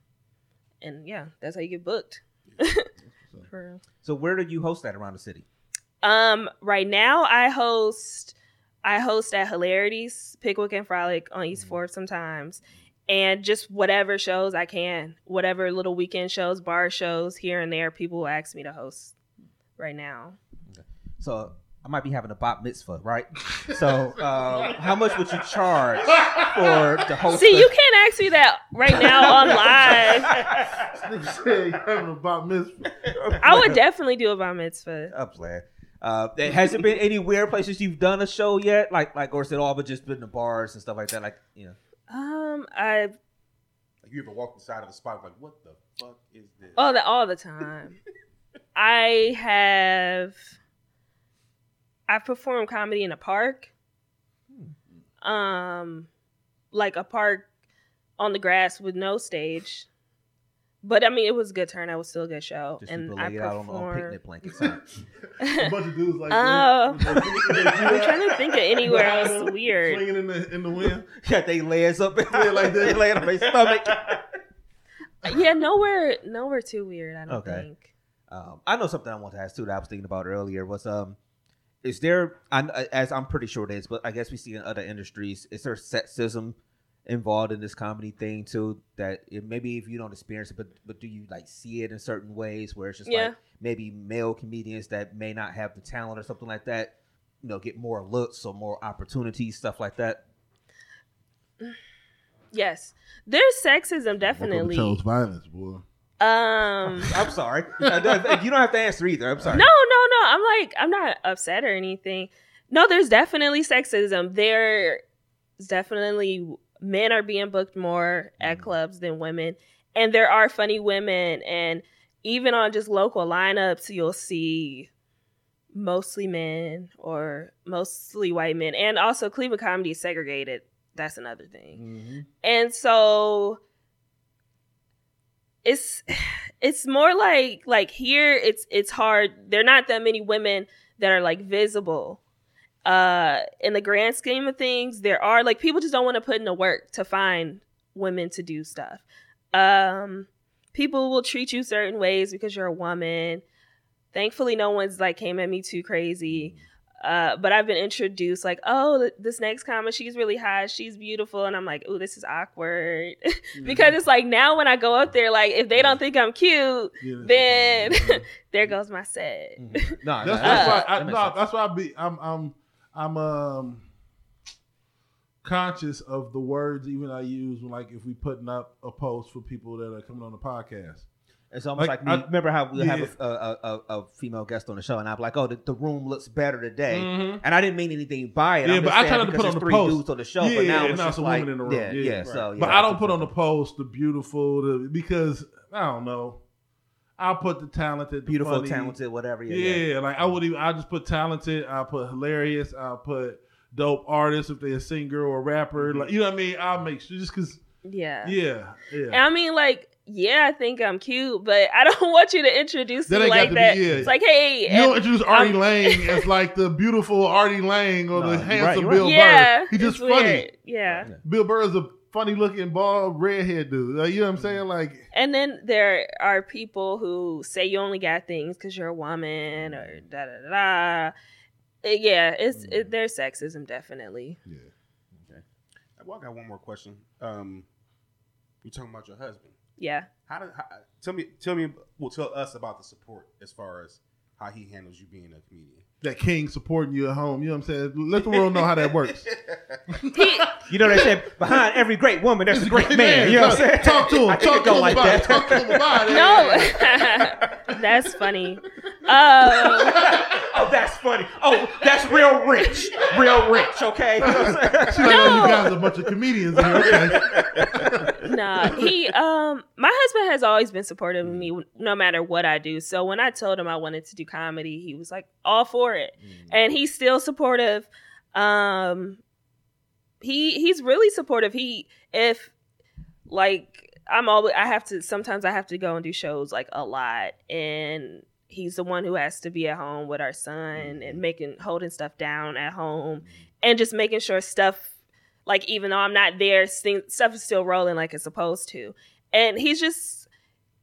S5: And yeah that's how you get booked. For.
S2: So where do you host that around the city?
S5: um right now i host i host at hilarities pickwick and frolic on east fourth sometimes. And just whatever shows i can whatever little weekend shows bar shows here and there people ask me to host right now.
S2: So I might be having a bat mitzvah, right? So, uh, how much would you charge for the host?
S5: See,
S2: the-
S5: you can't ask me that right now on live.
S4: Said you having about miss.
S5: I would definitely do a bar mitzvah.
S2: I'm playing. Uh, there- has there been any weird places you've done a show yet? Like, like, or is it all but just been the bars and stuff like that? Like, you know,
S5: Um, I
S3: Like you ever walk inside of the spot like, what the fuck is this?
S5: all the all the time. I have I performed comedy in a park. Um like a park on the grass with no stage. But I mean it was a good turn. it was still a good show.
S2: just
S5: and I
S2: lay it out on, on picnic blankets.
S4: A bunch of dudes like
S5: Oh. I'm trying to think of anywhere else weird.
S4: Swinging in the in the wind.
S2: Got they legs up,
S4: Yeah, like
S2: they
S4: that.
S2: lay on their stomach.
S5: Yeah, nowhere nowhere too weird, I don't
S2: Okay.
S5: think.
S2: Um, I know something I want to ask too that I was thinking about earlier was um, is there? I, uh, as I'm pretty sure it is, but I guess we see in other industries, is there sexism involved in this comedy thing too? That it, maybe if you don't experience it, but but do you like see it in certain ways where it's just
S5: Yeah.
S2: like maybe male comedians that may not have the talent or something like that, you know, get more looks or more opportunities, stuff like that.
S5: Yes. There's sexism
S4: Welcome
S5: definitely.
S4: to violence, boy.
S5: Um
S2: I'm sorry, you don't have to answer either. I'm sorry.
S5: No, no, no. I'm like, I'm not upset or anything. No, there's definitely sexism. There's definitely men are being booked more at clubs than women. And there are funny women. And even on just local lineups, you'll see mostly men or mostly white men. And also, Cleveland comedy is segregated. That's another thing
S2: Mhm.
S5: and so it's it's more like like here it's it's hard. There are not that many women that are like visible. Uh in the grand scheme of things there are like people just don't want to put in the work to find women to do stuff. Um people will treat you certain ways because you're a woman. Thankfully no one's like came at me too crazy uh, but I've been introduced like, oh, this next comic, she's really hot, she's beautiful, and I'm like, oh, this is awkward because it's like now when I go up there, like if they don't think I'm cute,
S4: Yeah,
S5: then
S4: that's-
S5: there goes my set.
S2: Mhm. No,
S4: That's, that's
S2: that-
S4: why. I,
S2: that
S4: no,
S2: sense.
S4: that's why I be. I'm. I'm. I'm. Um. Conscious of the words even I use when, like, if we putting up a post for people that are coming on the podcast.
S2: It's almost
S4: Like,
S2: like, me,
S4: I-
S2: remember how we have a, a, a, a female guest on the show, and I'm like, "Oh, the, the room looks better today,"
S4: Mhm.
S2: and I didn't mean anything by it.
S4: Yeah,
S2: I'm
S4: but I
S2: saying
S4: tried to put on the
S2: three
S4: post.
S2: dudes on the show,
S4: Yeah,
S2: but now
S4: and
S2: it's
S4: now
S2: just
S4: it's a
S2: like,
S4: woman in the room.
S2: yeah,
S4: Yeah,
S2: yeah.
S4: right.
S2: So, yeah,
S4: but I don't put on the post the beautiful the, because I don't know. I'll put the talented, the
S2: beautiful,
S4: funny.
S2: talented, whatever. Yeah,
S4: Yeah,
S2: yeah.
S4: like I would even. I just put talented. I put hilarious. I put dope artist if they're a singer or a rapper.
S2: Mm-hmm.
S4: Like you know what I mean. I'll make sure just because.
S5: yeah.
S4: Yeah, yeah.
S5: And I mean, like, yeah, I think I'm cute, but I don't want you to introduce
S4: That
S5: me like
S4: to be-
S5: that.
S4: yeah.
S5: It's like, hey,
S4: You don't eh, introduce Artie
S5: I'm-
S4: Lange as like the beautiful Artie Lange or
S2: No,
S4: the
S2: you're right,
S4: handsome Bill
S2: right.
S5: yeah,
S4: Burr. He just
S5: it's
S4: funny.
S5: weird. Yeah.
S4: Bill Burr is a funny looking bald redhead dude. Like, you know what I'm mm-hmm. saying? Like
S5: And then there are people who say you only got things because you're a woman or da da da. da. Eh, yeah, it's mm. it, there's sexism definitely. Yeah. Okay.
S3: Well, I got one more question. Um, you talking about your husband?
S5: Yeah.
S3: How did how, tell me? Tell me. Well, tell us about the support as far as how he handles you being a comedian.
S4: that king supporting you at home. You know what I'm saying? Let the world know how that works.
S5: He,
S2: You know what they said behind every great woman, there's a great man. You know what I'm saying?
S4: Talk to him.
S2: I
S4: Talk to
S2: go
S4: him
S2: like
S4: about
S2: that.
S4: Talk to him about it.
S5: no, that's funny. Um,
S2: oh, that's funny. Oh, that's real rich, real rich. Okay. You know what I'm
S4: like, oh,
S5: No.
S4: you guys are a bunch of comedians here. Okay.
S5: nah, he um my husband has always been supportive of me no matter what I do. So when I told him I wanted to do comedy, he was like all for it. And he's still supportive. Um he he's really supportive. He if like I'm always I have to sometimes I have to go and do shows like a lot and he's the one who has to be at home with our son and mm-hmm. making holding stuff down at home mm-hmm. and just making sure stuff like even though I'm not there, stuff is still rolling like it's supposed to. And he's just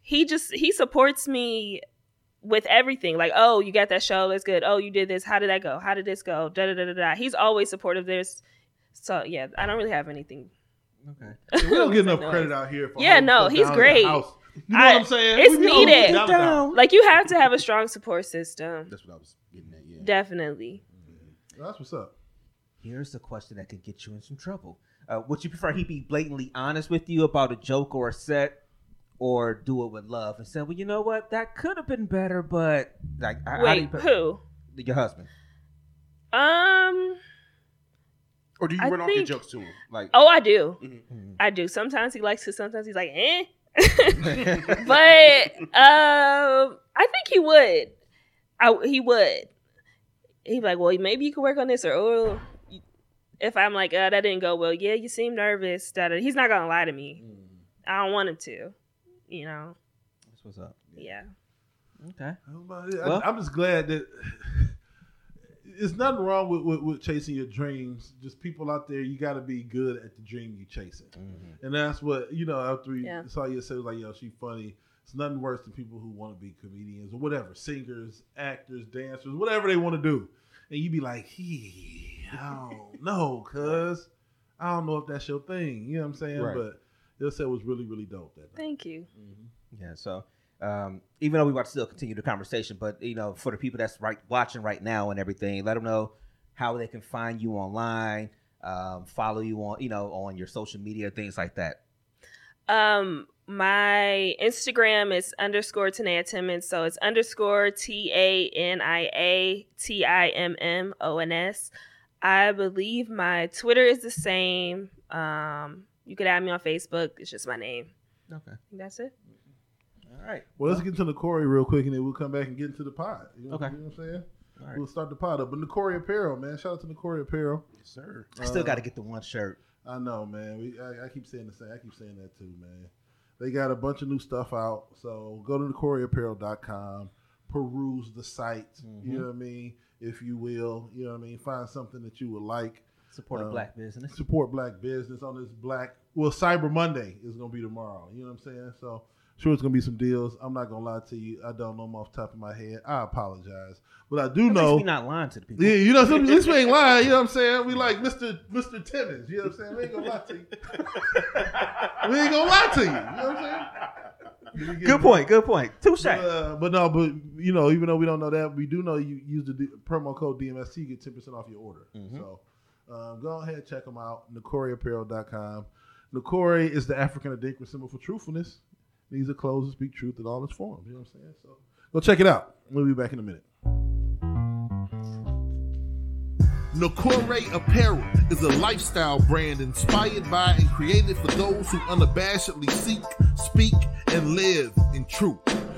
S5: he just he supports me with everything. Like, oh, you got that show, that's good. Oh, you did this. How did that go? How did this go? Da da da da da. He's always supportive. There's so yeah, I don't really have anything.
S2: Okay.
S4: We don't get enough credit out here. For
S5: Yeah, no, he's great.
S4: The house. You know
S5: I-
S4: what I'm saying?
S5: it's
S4: We
S5: needed.
S4: it down in the house.
S5: Like you have to have a strong support system.
S3: That's what I was getting at. Yeah.
S5: Definitely.
S4: That's what's up.
S2: Here's a question that could get you in some trouble. Uh, would you prefer he be blatantly honest with you about a joke or a set, or do it with love and say, "Well, you know what, that could have been better, but like, I, I
S5: Wait,
S2: didn't-
S5: who?
S2: your husband."
S5: Um.
S3: Or do you
S5: I
S3: run off your jokes to him? Like,
S5: Oh, I do.
S2: Mhm.
S5: I do. Sometimes he likes it. Sometimes he's like, eh. but um, I think he would. I he would. He'd be like, well, maybe you could work on this, or oh, if I'm like, uh, that didn't go well. Yeah, you seem nervous. Da, da. He's not gonna lie to me. I don't want him to. You know.
S2: That's what's up.
S5: Yeah.
S2: Okay.
S4: How about it? I-
S2: Well-
S4: I'm just glad that there's nothing wrong with, with, with chasing your dreams. Just people out there, you got to be good at the dream you're chasing.
S2: Mm-hmm.
S4: And that's what, you know, after we
S5: Yeah.
S4: saw you say, like, yo, she funny. It's nothing worse than people who want to be comedians or whatever, singers, actors, dancers, whatever they want to do. And you be like, he, I don't know, cuz I don't know if that's your thing. You know what I'm saying?
S3: Right.
S4: But they'll say it was really, really dope that night.
S5: Thank you.
S2: Yeah. So, um, even though we want to still continue the conversation, but you know, for the people that's right watching right now and everything, let them know how they can find you online, um, follow you on, you know, on your social media, things like that.
S5: Um, my Instagram is underscore Tania Timmons, so it's underscore T A N I A T I M M O N S. I believe my Twitter is the same. Um, you could add me on Facebook. It's just my name.
S2: Okay.
S5: That's it.
S2: All right.
S4: Well, let's get to Corey real quick, and then we'll come back and get into the pod. You know,
S2: Okay.
S4: you know what I'm saying?
S2: All right.
S4: We'll start the pod up. But Corey Apparel, man. Shout out to Corey Apparel.
S3: yes, sir.
S2: I still
S4: Uh,
S2: got to get the one shirt.
S4: I know, man. We I, I keep saying the same. I keep saying that too, man. They got a bunch of new stuff out. So go to thecoreyapparel.com, peruse the site,
S2: Mm-hmm.
S4: you know what I mean, if you will. You know what I mean? Find something that you would like.
S2: Support a
S4: um,
S2: black business.
S4: Support black business on this black well, Cyber Monday is gonna be tomorrow. You know what I'm saying? So sure it's gonna be some deals. I'm not gonna lie to you. I don't know them off the top of my head. I apologize. But I do
S2: At
S4: know
S2: we not lying to the people.
S4: yeah, you know, some, this we ain't lying. You know what I'm saying? We like Mr. Mr. Timmons. You know what I'm saying? We ain't gonna lie to you. we ain't gonna lie to you. You know what I'm saying?
S2: Good point. Good point. Touche.
S4: Uh, but no, but you know, even though we don't know that, we do know you use the D- promo code DMST, you get ten percent off your order.
S2: Mhm.
S4: So um, go ahead, check them out. NokoreApparel.com. Nokore is the African Adinkra symbol for truthfulness. These are clothes that speak truth in all its forms. You know what I'm saying? So go check it out. We'll be back in a minute.
S6: Nokore Apparel is a lifestyle brand inspired by and created for those who unabashedly seek, speak, and live in truth.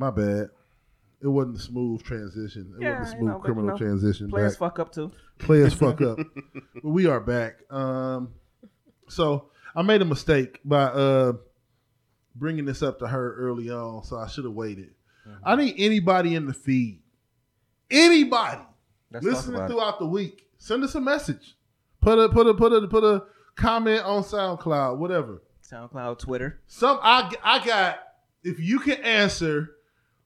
S4: My bad. It wasn't a smooth transition. It
S2: Yeah,
S4: wasn't a
S2: you
S4: smooth
S2: know,
S4: criminal
S2: you know,
S4: transition.
S2: Players
S4: back.
S2: fuck up too.
S4: players fuck up. But we are back. Um, so I made a mistake by uh bringing this up to her early on, so I should have waited.
S2: Mm-hmm.
S4: I need anybody in the feed, anybody
S2: Let's
S4: listening
S2: about it.
S4: throughout the week, send us a message. Put a put a put a put a comment on SoundCloud, whatever.
S2: SoundCloud, Twitter.
S4: Some I I got if you can answer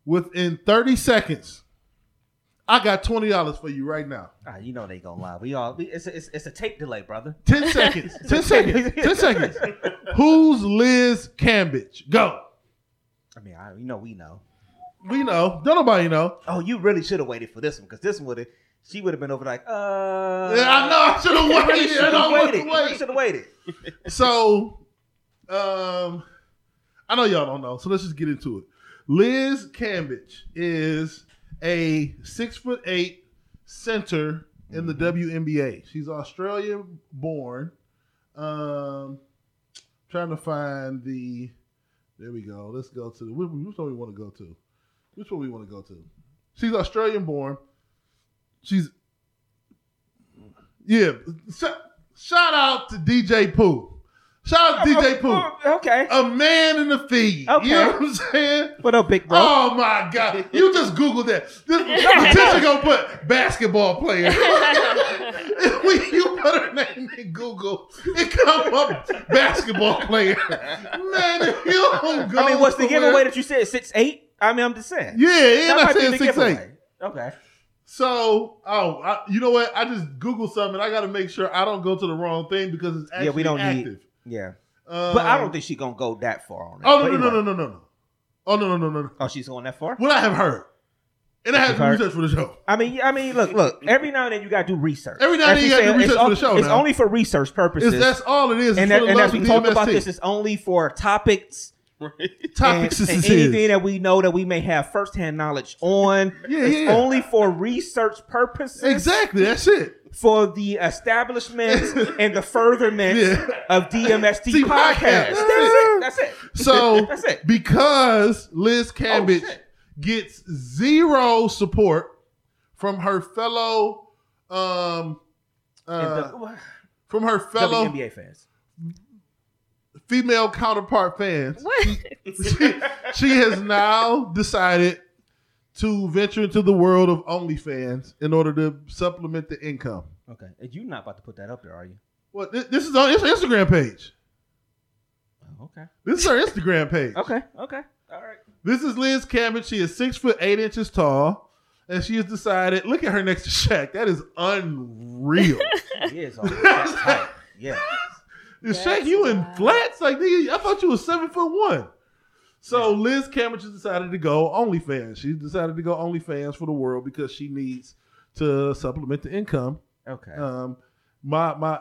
S4: within thirty seconds, I got twenty dollars for you right now.
S2: Ah, you know they gonna lie. We all we, it's a, it's, it's a tape delay, brother.
S4: 10 seconds. 10 seconds. 10 seconds. Who's Liz Cambage? Go.
S2: I mean, I, you know we know.
S4: We know. Don't nobody know.
S2: Oh, you really should have waited for this one because this one would have. She would have been over like, uh.
S4: Yeah, I know. I should have
S2: You
S4: waited.
S2: should have waited. You
S4: what to
S2: really
S4: wait.
S2: should have waited.
S4: So, um, I know y'all don't know. So let's just get into it. Liz Cambridge is a six foot eight center in the WNBA. She's Australian born. Um, trying to find the. There we go. Let's go to the. Which, which one we want to go to? Which one we want to go to? She's Australian born. She's. Yeah. sh- Shout out to DJ Pooh. Shout out to DJ oh, Pooh.
S2: Oh, okay.
S4: A man in the feed.
S2: Okay.
S4: You know what I'm saying?
S2: What up, big bro?
S4: Oh my God! You just Google that. This, Letitia gonna put basketball player. when you put her name in Google, it come up basketball player. Man, if you don't go.
S2: I mean, what's the
S4: somewhere-
S2: giveaway that you said? Six eight. I mean, I'm just saying.
S4: Yeah,
S2: that
S4: I said six eight.
S2: Okay.
S4: So, oh, I, you know what? I just Googled something. I got to make sure I don't go to the wrong thing because it's actually
S2: Yeah, we don't
S4: active.
S2: need. Yeah,
S4: Um,
S2: but I don't think she gonna go that far on it.
S4: Oh no no no no no no no! Oh no no no no no!
S2: Oh, she's going that far.
S4: What I have heard, and I have to research for the show.
S2: I mean, I mean, look, look. Every now and then you gotta do research.
S4: Every now and then you gotta do research for the show
S2: It's
S4: now.
S2: only for research purposes.
S4: It's, that's all it is.
S2: and, that, and as we
S4: of
S2: talk about this, it's only for topics.
S4: topics
S2: and,
S4: is
S2: and
S4: is.
S2: anything that we know that we may have firsthand knowledge on.
S4: Yeah,
S2: it's
S4: yeah.
S2: only for research purposes.
S4: Exactly, that's it.
S2: For the establishment and the furtherment
S4: Yeah.
S2: of DMST
S4: See,
S2: podcast.
S4: podcast.
S2: That's it. That's it.
S4: So
S2: That's it.
S4: because Liz Cambage
S2: Oh,
S4: gets zero support from her fellow um uh,
S2: the-
S4: from her fellow
S2: WNBA fans.
S4: Female counterpart fans.
S5: What?
S4: she, she has now decided to venture into the world of OnlyFans in order to supplement the income.
S2: Okay. And you're not about to put that up there, are you?
S4: Well, thi- this is on it's her Instagram page.
S2: Oh, okay.
S4: This is her Instagram page.
S2: Okay. Okay. All right.
S4: This is Liz Cambage. She is six foot eight inches tall, and she has decided. Look at her next to Shaq. That is unreal.
S2: He is on that's tight. Yeah.
S4: Is
S5: That's
S4: Shaq you in flats? Like nigga, I thought you was seven foot one. So Liz has decided to go OnlyFans. She decided to go OnlyFans for the world because she needs to supplement the income.
S2: Okay.
S4: Um, my my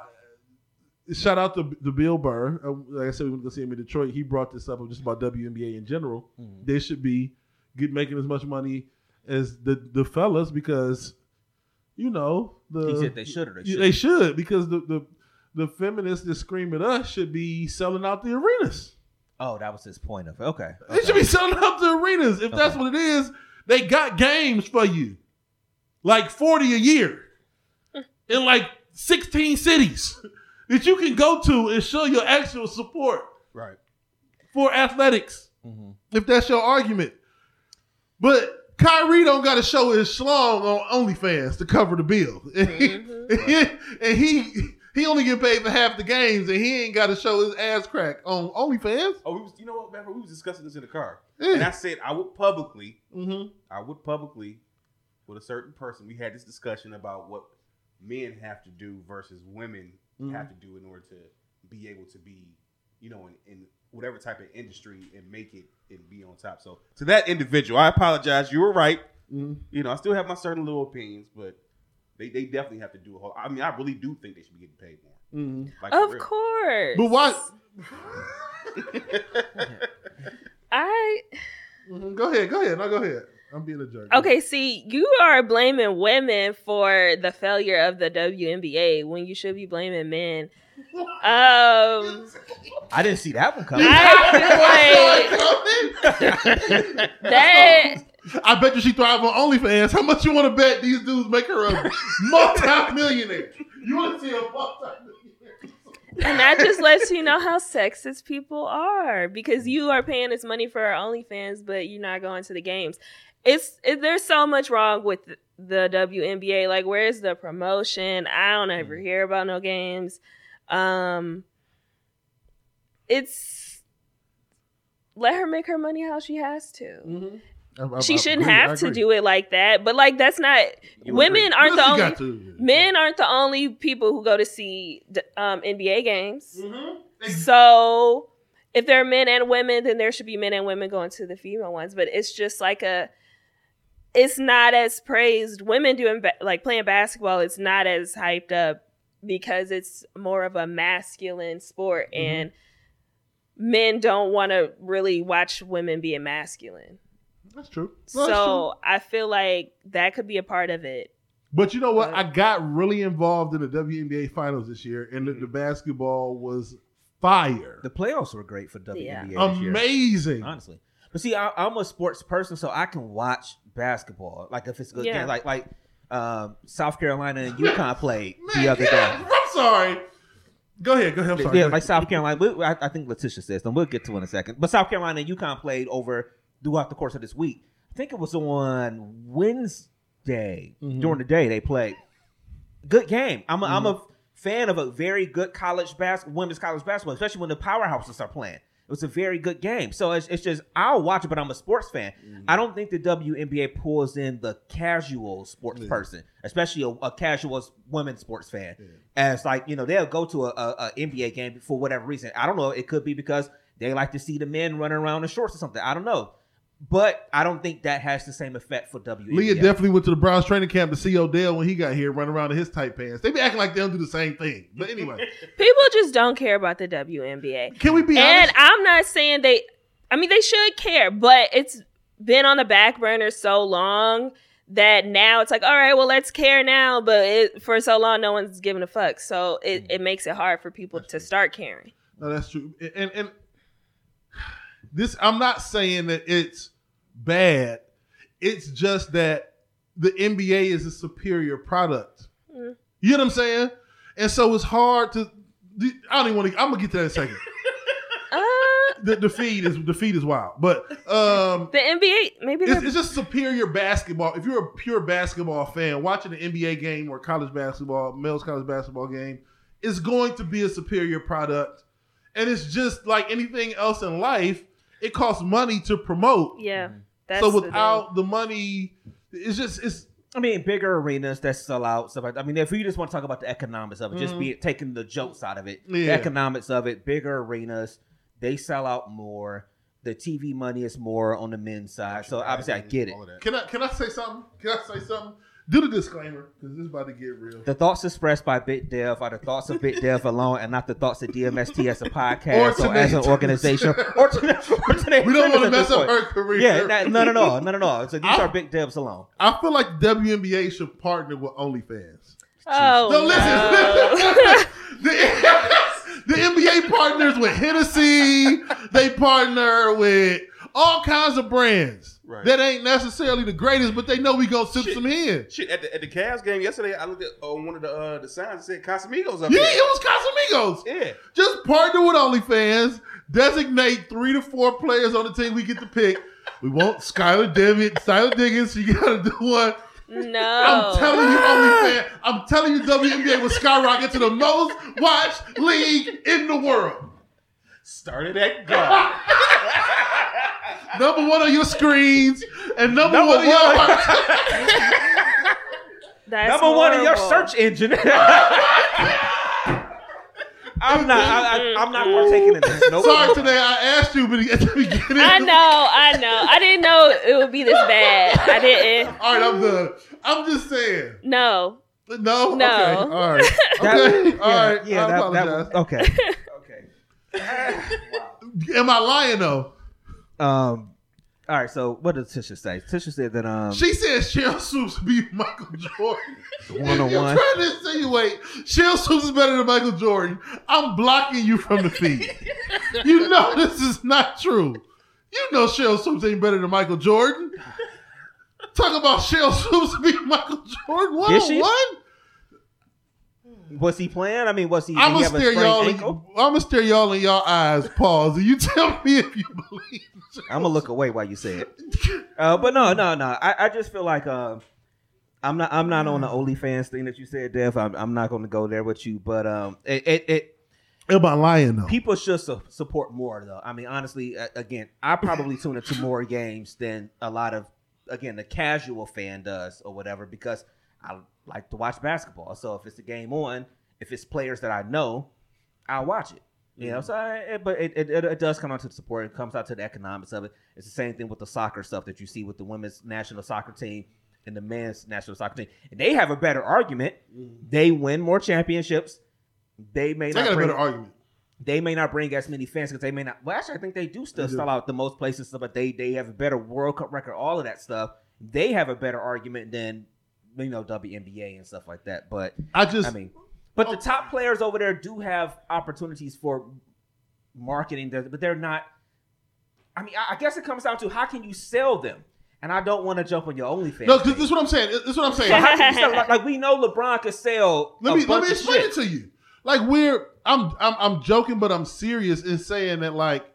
S4: shout out to, to Bill Burr. Uh, like I said, we went to see him in Detroit. He brought this up just about WNBA in general.
S2: Mhm.
S4: They should be get making as much money as the the fellas because you know the
S2: he said they should or they should.
S4: they should because the the the feminists that scream at us should be selling out the arenas.
S2: Oh, that was his point of it. Okay.
S4: They should be selling out the arenas. If that's what it is, they got games for you. Like 40 a year. in like 16 cities that you can go to and show your actual support
S3: Right.
S4: for athletics.
S2: hmm
S4: If that's your argument. But Kyrie don't got to show his schlong on OnlyFans to cover the bill. And he, and he he only get paid for half the games and he ain't got to show his ass crack on OnlyFans.
S3: Oh, we was, you know what? Remember, we was discussing this in the car,
S4: Yeah.
S3: and I said I would publicly,
S4: Mm-hmm.
S3: I would publicly, with a certain person, we had this discussion about what men have to do versus women
S4: Mhm.
S3: have to do in order to be able to be, you know, in, in whatever type of industry and make it and be on top. So to that individual, I apologize. You were right.
S4: Mm-hmm.
S3: You know, I still have my certain little opinions, but they, they definitely have to do a whole. I mean, I really do think they should be getting paid more.
S4: Mm-hmm.
S3: Like,
S5: Of course.
S4: But what?
S5: I
S4: Mhm. Go ahead. Go ahead. No, go ahead. I'm being a jerk.
S5: okay. See, you are blaming women for the failure of the WNBA when you should be blaming men. Um,
S2: I didn't see that one coming.
S5: I feel like that.
S4: I bet you she thrive on OnlyFans. How much you want to bet these dudes make her a multi-millionaire? You want to see a multi-millionaire?
S5: And that just lets you know how sexist people are because you are paying this money for our OnlyFans, but you're not going to the games. It's it, there's so much wrong with the WNBA. Like, where's the promotion? I don't ever hear about no games. Um, it's let her make her money how she has to. She shouldn't have to do it like that. But like, that's not.
S3: You
S5: women
S3: agree.
S5: aren't the
S4: Well, she
S5: only
S4: got to.
S5: men aren't the only people who go to see um, NBA games.
S4: Mhm.
S5: So if there are men and women, then there should be men and women going to the female ones. But it's just like a, it's not as praised. Women doing ba- like playing basketball, it's not as hyped up because it's more of a masculine sport,
S4: Mhm.
S5: and men don't want to really watch women being masculine.
S4: That's true. No, that's true.
S5: so I feel like that could be a part of it.
S4: But you know what? I got really involved in the WNBA finals this year, and the, the basketball was fire.
S2: The playoffs were great for WNBA
S5: Yeah.
S2: this year,
S4: Amazing.
S2: honestly. But see, I, I'm a sports person, so I can watch basketball. Like if it's a good
S5: Yeah.
S2: game, like like um, South Carolina and UConn played
S4: Man,
S2: the other
S4: yeah,
S2: day.
S4: I'm sorry. Go ahead, go ahead. I'm sorry.
S2: yeah, like. South Carolina. we- I, I think Letitia says them. We'll get to it in a second. But South Carolina and UConn played over throughout the course of this week. I think it was on Wednesday
S4: Mm-hmm.
S2: during the day they played. Good game. I'm a, am a fan of a very good college bas- women's college basketball, especially when the powerhouses are playing. It was a very good game. So it's, it's just I'll watch it, but I'm a sports fan.
S4: Mm-hmm.
S2: I don't think the WNBA pulls in the casual sports person, especially a, a casual women's sports fan. As like you know they'll go to a, a, a NBA game for whatever reason. I don't know. It could be because they like to see the men running around in shorts or something. I don't know. But I don't think that has the same effect for WNBA.
S4: Leah definitely went to the Browns training camp to see Odell when he got here, running around in his tight pants. They be acting like they don't do the same thing. But anyway,
S5: People just don't care about the WNBA.
S4: can we be
S5: And
S4: honest?
S5: I'm not saying they I mean they should care, but it's been on the back burner so long that now it's like, all right, well let's care now, but it, for so long no one's giving a fuck. So it, it makes it hard for people to start caring.
S4: No, that's true. And and this, I'm not saying that it's bad. It's just that the NBA is a superior product.
S5: Mm.
S4: You know what I'm saying? And so it's hard to. I don't even want to. I'm gonna get to that in a second.
S5: Uh,
S4: The, the feed is the feed is wild, but um,
S5: the NBA maybe
S4: it's, it's just superior basketball. If you're a pure basketball fan, watching an NBA game or college basketball, male's college basketball game, is going to be a superior product. And it's just like anything else in life, it costs money to promote.
S5: yeah. That's
S4: so without the, money, it's just it's
S2: I mean, bigger arenas that sell out stuff like. I mean, if you just want to talk about the economics of it, just be mm-hmm. taking the jokes out of it, the
S4: Yeah.
S2: economics of it, bigger arenas, they sell out more. The TV money is more on the men's side, so obviously I get it.
S3: All of that.
S4: can I can I say something? Can I say something? Do the disclaimer because this is about to get real.
S2: The thoughts expressed by Bit Dev are the thoughts of Bit Dev alone, and not the thoughts of DMST as a podcast or, as an organization. or today, or today
S4: We don't want to mess
S2: this
S4: up
S2: point.
S4: her career.
S2: Yeah, nah, no, no, no, no, no, no. So these
S4: I-
S2: are Big Devs alone.
S4: I feel like WNBA should partner with OnlyFans.
S5: Oh
S4: No, listen.
S5: no.
S4: the, the NBA partners with Hennessy. They partner with all kinds of brands
S3: Right.
S4: that ain't necessarily the greatest, but they know we gonna sip some in.
S3: Shit, at the, at the Cavs game yesterday, I looked at on one of the uh, the signs that said Casamigos up
S4: Yeah,
S3: there.
S4: Yeah, it was Casamigos.
S3: Yeah.
S4: Just partner with OnlyFans. Designate three to four players on the team we get to pick. We want Skylar Devitt, Skylar Diggins. You gotta do one.
S5: no.
S4: I'm telling you, OnlyFans. I'm telling you, WNBA will skyrocket to the most watched league in the world.
S3: Started at guard.
S4: Number one on your screens and number,
S2: Number
S4: one on your
S2: one.
S5: That's
S2: Number one in your search engine. I'm not. I, I, I'm not partaking in this. Nope.
S4: Sorry, today I asked you but at the beginning.
S5: I know, I know. I didn't know it would be this bad. I didn't.
S4: All right, I'm done. I'm just saying.
S5: No.
S4: No.
S5: No.
S4: Okay. All right.
S2: That-
S4: Okay.
S2: yeah,
S4: All right.
S2: Yeah,
S4: I
S2: that, that
S4: apologize.
S2: was okay. Okay.
S4: Am I lying though?
S2: Um. All right. So what did Tisha say? Tisha said that um
S4: She said Sheryl Swoopes beat Michael Jordan.
S2: one on
S4: You're
S2: one.
S4: trying to insinuate Sheryl Swoopes is better than Michael Jordan. I'm blocking you from the feed. you know this is not true. You know Sheryl Swoopes ain't better than Michael Jordan. Talk about Sheryl Swoopes beat Michael Jordan. One
S2: Did
S4: on one.
S2: Was he playing? I mean, was he?
S4: I'm gonna stare y'all. In? I'm gonna stare y'all in y'all eyes. Pause. And you tell me if you believe.
S2: I'm gonna look away while you say it. Uh, but no, no, no. I, I just feel like um, I'm not. I'm not on the OnlyFans thing that you said, Dev. I'm, I'm not going to go there with you. But um, it, it, it
S4: I lying though?
S2: people should su- support more though. I mean, honestly, again, I probably tune into more games than a lot of again the casual fan does or whatever because I like to watch basketball. So if it's a game on, if it's players that I know, I'll watch it. You know, mm-hmm. so eh, eh, I, it, but it, it, it, does come out to the support. It comes out to the economics of it. It's the same thing with the soccer stuff that you see with the women's national soccer team and the men's national soccer team. And they have a better argument. Mm-hmm. They win more championships. They may
S4: I
S2: not
S4: got a better argument.
S2: they may not bring as many fans because they may not. Well, actually, I think they do still
S4: They do.
S2: sell out the most places, but they they have a better World Cup record, all of that stuff. They have a better argument than you know WNBA and stuff like that. But
S4: I just.
S2: I mean, but the oh. top players over there do have opportunities for marketing, there, but they're not. I mean, I guess it comes down to how can you sell them, and I don't want to jump on your OnlyFans.
S4: no, because this is what I'm saying. This is what I'm saying.
S2: how can you sell? Like, like we know LeBron could sell.
S4: let me let me explain it to you. Like we're I'm I'm I'm joking, but I'm serious in saying that like,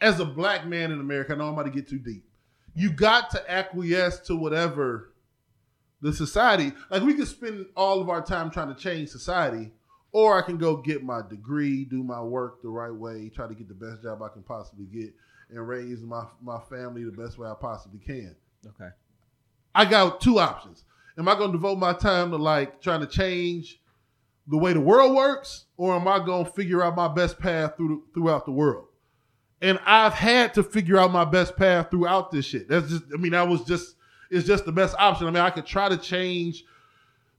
S4: as a black man in America, I know I'm about to get too deep. You got to acquiesce to whatever the society. Like we could spend all of our time trying to change society, or I can go get my degree, do my work the right way, try to get the best job I can possibly get, and raise my my family the best way I possibly can.
S2: Okay.
S4: I got two options. Am I going to devote my time to like trying to change the way the world works, or am I going to figure out my best path through throughout the world? And I've had to figure out my best path throughout this shit. That's just, I mean, that was just, it's just the best option. I mean, I could try to change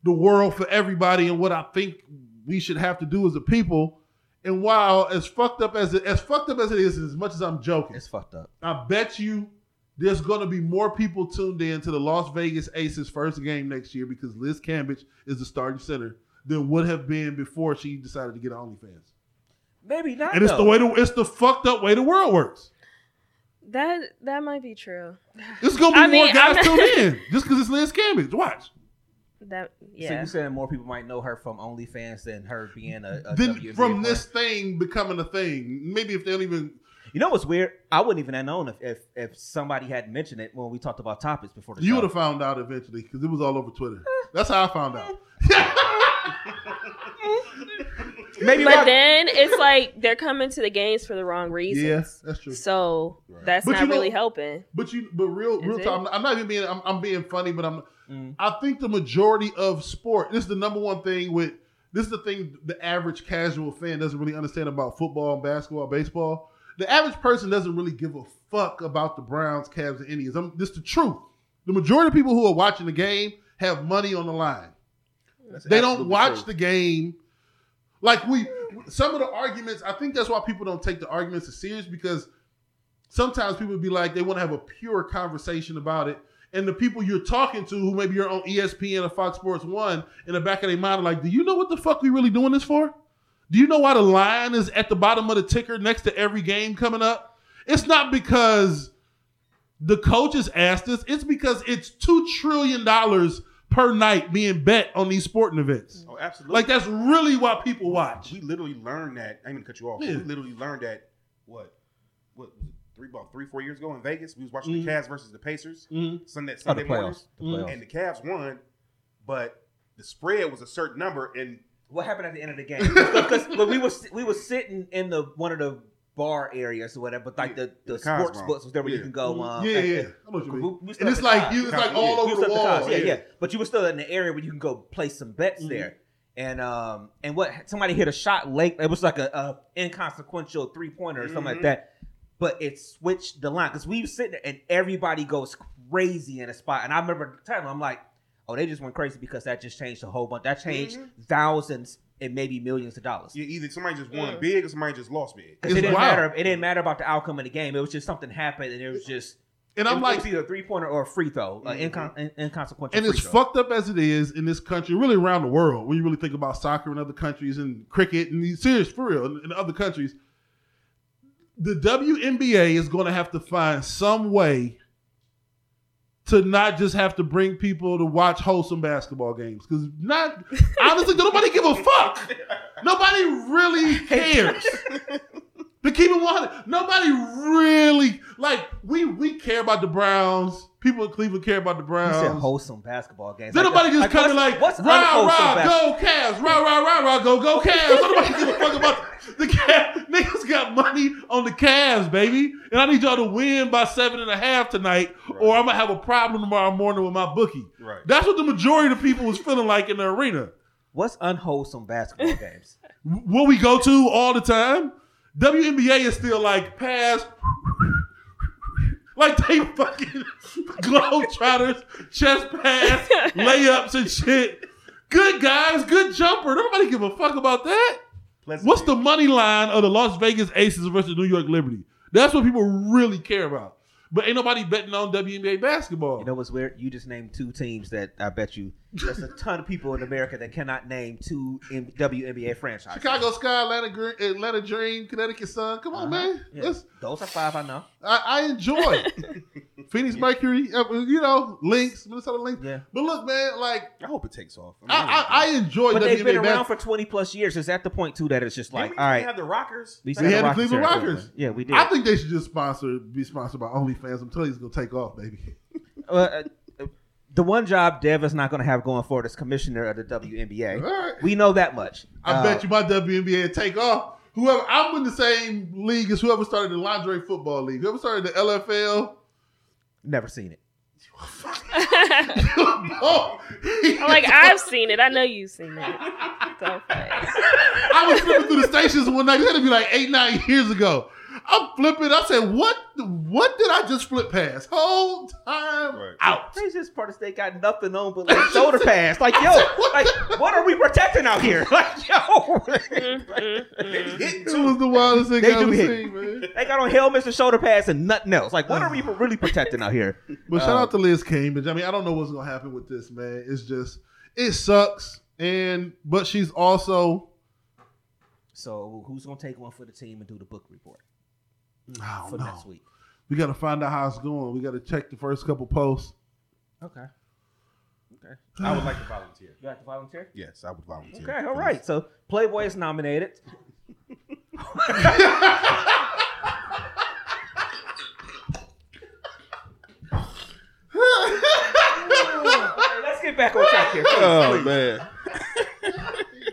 S4: the world for everybody and what I think we should have to do as a people. And while as fucked up as it, as fucked up as it is, as much as I'm joking,
S2: It's fucked up.
S4: I bet you there's going to be more people tuned in to the Las Vegas Aces first game next year because Liz Cambage is the starting center than would have been before she decided to get OnlyFans.
S2: Maybe not.
S4: And it's the way the it's the fucked up way the world works.
S5: That that might be true.
S4: There's gonna be
S5: I
S4: more
S5: mean,
S4: guys
S5: I'm-
S4: tuned in just because it's Liz Cambage. Watch.
S5: That
S2: So
S5: yeah.
S2: you saying more people might know her from OnlyFans than her being a, a
S4: Then
S2: WNBA
S4: from
S2: player?
S4: this thing becoming a thing, maybe if they don't even
S2: You know what's weird? I wouldn't even have known if if, if somebody hadn't mentioned it when we talked about topics before the
S4: you
S2: show.
S4: would have found out eventually because it was all over Twitter. That's how I found out.
S2: Maybe
S5: but
S2: my-
S5: then it's like they're coming to the games for the wrong reasons.
S4: Yes, that's true.
S5: So
S3: Right.
S5: that's
S4: But
S5: not
S4: you know-
S5: really helping.
S4: But you, but real,
S5: Is
S4: real
S5: it?
S4: talk. I'm not, even being. I'm, I'm being funny, but I'm.
S2: Mm.
S4: I think the majority of sport. This is the number one thing with. This is the thing the average casual fan doesn't really understand about football and basketball, baseball. The average person doesn't really give a fuck about the Browns, Cavs, and Indians. I'm, this the truth. The majority of people who are watching the game have money on the line.
S3: That's
S4: They don't watch
S3: true.
S4: the game. Like we, some of the arguments. I think that's why people don't take the arguments as serious because sometimes people be like they want to have a pure conversation about it, and the people you're talking to, who maybe you're on ESPN or Fox Sports One, in the back of their mind are like, "Do you know what the fuck we really doing this for? Do you know why the line is at the bottom of the ticker next to every game coming up? It's not because the coaches asked us. It's because it's two trillion dollars per night being bet on these sporting events.
S3: Oh, absolutely.
S4: Like that's really why people watch.
S3: we literally learned that. I didn't mean to cut you off.
S4: Yeah.
S3: We literally learned that. What? What? Three about three four years ago in Vegas, we was watching
S4: Mhm.
S3: the Cavs versus the Pacers.
S4: Mhm.
S3: Sunday
S2: Oh, the
S3: Sunday morning,
S2: playoffs. The playoffs.
S3: and the Cavs won, but the spread was a certain number, and
S2: What happened at the end of the game? Because we were we was sitting in the one of the bar areas or whatever, but like the, the,
S3: The
S2: sports
S3: Cosmo.
S2: books was there where you can go. Um,
S4: yeah,
S2: and-
S4: yeah.
S2: and-
S4: I know what you
S2: we- we
S4: And it's like you, it's like all
S2: You
S4: over the
S2: at the
S4: wall.
S2: Yeah, yeah. But you were still in the area where you can go place some bets
S4: Mhm.
S2: there. And um and what somebody hit a shot late. It was like a, a inconsequential three pointer or something like
S3: Mhm.
S2: that. But it switched the line because we were sitting there and everybody goes crazy in a spot. And I remember telling them, I'm like, oh, they just went crazy because that just changed a whole bunch. That changed
S3: Mhm.
S2: thousands and maybe millions of dollars.
S3: you either somebody just won
S5: Yeah.
S3: big or somebody just lost big.
S2: Because it didn't
S4: wild.
S2: matter. It didn't matter about the outcome of the game. It was just something happened, and it was just.
S4: And I'm
S2: was-
S4: like,
S2: it either a three pointer or a free throw, an
S3: Mhm.
S2: incon- in- inconsequential.
S4: and
S2: free
S4: as
S2: throw.
S4: fucked up as it is in this country, really around the world, when you really think about soccer in other countries and cricket and these serious for real in, in other countries, the WNBA is going to have to find some way to not just have to bring people to watch wholesome basketball games because not honestly, nobody give a fuck. Nobody really cares. To keep it 100, nobody really like we we care about the Browns. People in Cleveland care about the
S2: He
S4: Browns.
S2: said wholesome basketball games.
S4: Then
S2: Like,
S4: nobody just
S2: like,
S4: coming like,
S2: what's
S4: rah, rah, go Cavs, rah, rah, rah, rah, go, go Cavs. Nobody give a fuck about the Cavs. Niggas got money on the Cavs, baby. And I need y'all to win by seven and a half tonight, or I'm going to have a problem tomorrow morning with my bookie.
S3: Right.
S4: That's what the majority of people was feeling like in the arena.
S2: What's unwholesome basketball games?
S4: What we go to all the time, WNBA is still like pass. Like they fucking globetrotters, chest pass, layups and shit. Good guys, good jumper. Nobody give a fuck about that.
S3: Pleasant
S4: What's the money line of the Las Vegas Aces versus New York Liberty? That's what people really care about. But ain't nobody betting on WNBA basketball.
S2: You know what's weird? You just named two teams that I bet you there's a ton of people in America that cannot name two M- WNBA franchises.
S4: Chicago Sky, Atlanta, Gre- Atlanta Dream, Connecticut Sun. Come on,
S2: Uh-huh.
S4: man.
S2: Yeah. Those are five I know.
S4: I, I enjoy it. Phoenix Mercury, uh, you know, Lynx, Minnesota Lynx.
S2: Yeah.
S4: But look, man, like
S3: I hope it takes off. mean,
S4: I, I, I enjoy
S2: But they've been around
S4: basketball.
S2: for 20 plus years. Is that the point too that it's just like,
S3: Didn't
S2: all
S3: we
S2: right,
S3: have the Rockers.
S2: we
S4: We had the
S2: Rockets
S4: Cleveland
S2: here.
S4: Rockers.
S2: Yeah, we did.
S4: I think they should just sponsor, be sponsored by OnlyFans. I'm telling you, it's gonna take off, baby.
S2: Uh, uh, the one job Dev is not going to have going forward is commissioner of the WNBA.
S4: All right.
S2: We know that much.
S4: I
S2: Uh,
S4: bet you my WNBA take off. Whoever I'm in the same league as whoever started the lingerie football league. Whoever started the LFL.
S2: Never seen it.
S4: oh,
S5: like, I've seen it. I know you've seen it.
S4: I was flipping through the stations one night. It had to be like eight, nine years ago. I'm flipping. I said, "What? What did I just flip past? Whole time
S3: Right.
S4: out."
S2: Craziest part is they got nothing on but like shoulder pads. Like, yo, like, what are we protecting out here? Like, yo.
S3: Hit
S4: It was the wildest thing
S2: They
S4: I
S2: do hit.
S4: seen, man.
S2: they got on helmets and shoulder pads and nothing else. Like, what are we really protecting out here?
S4: But shout
S2: Uh,
S4: out to Liz Cambage. I mean, I don't know what's gonna happen with this, man. It's just it sucks. And but she's also
S2: So, who's gonna take one for the team and do the book report
S4: I
S2: for
S4: don't
S2: next week?
S4: We gotta find out how it's going. We gotta check the first couple posts.
S2: Okay. Okay.
S3: I would like to volunteer.
S2: You like to volunteer?
S3: Yes, I would volunteer.
S2: Okay, all right. So Playboy is nominated. Let's get back on track here. Please,
S3: Oh
S2: please,
S3: man.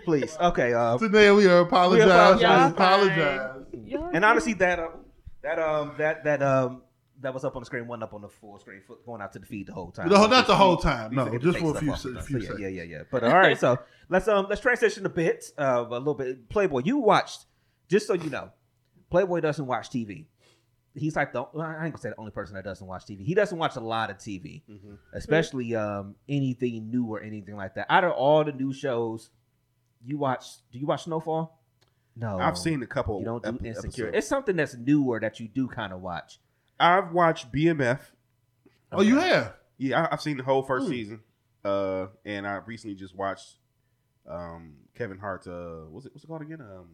S2: please. Okay. Uh,
S4: Today we are apologize.
S2: apologize.
S4: We apologize.
S5: Y'all
S2: and honestly, that uh, that um that that um that was up on the screen, wasn't up on the full screen, going out to the feed the whole time.
S4: No, not the whole time. No, just for a few, se- few.
S2: So,
S4: seconds.
S2: yeah, yeah, yeah, yeah. But all right, so let's um let's transition a bit, uh, a little bit. Playboy, you watched, just so you know, Playboy doesn't watch TV. He's like the well, I ain't gonna say the only person that doesn't watch TV. He doesn't watch a lot of TV,
S3: Mhm.
S2: especially um anything new or anything like that. Out of all the new shows, you watch? Do you watch Snowfall? No,
S3: I've seen a couple.
S2: You don't do
S3: ep-
S2: Insecure.
S3: episodes.
S2: It's something that's newer that you do kind of watch.
S3: I've watched BMF.
S4: Oh, you have?
S3: Yeah, I, I've seen the whole first
S4: Hmm.
S3: season. Uh, and I recently just watched um Kevin Hart's uh what's it what's it called again? Um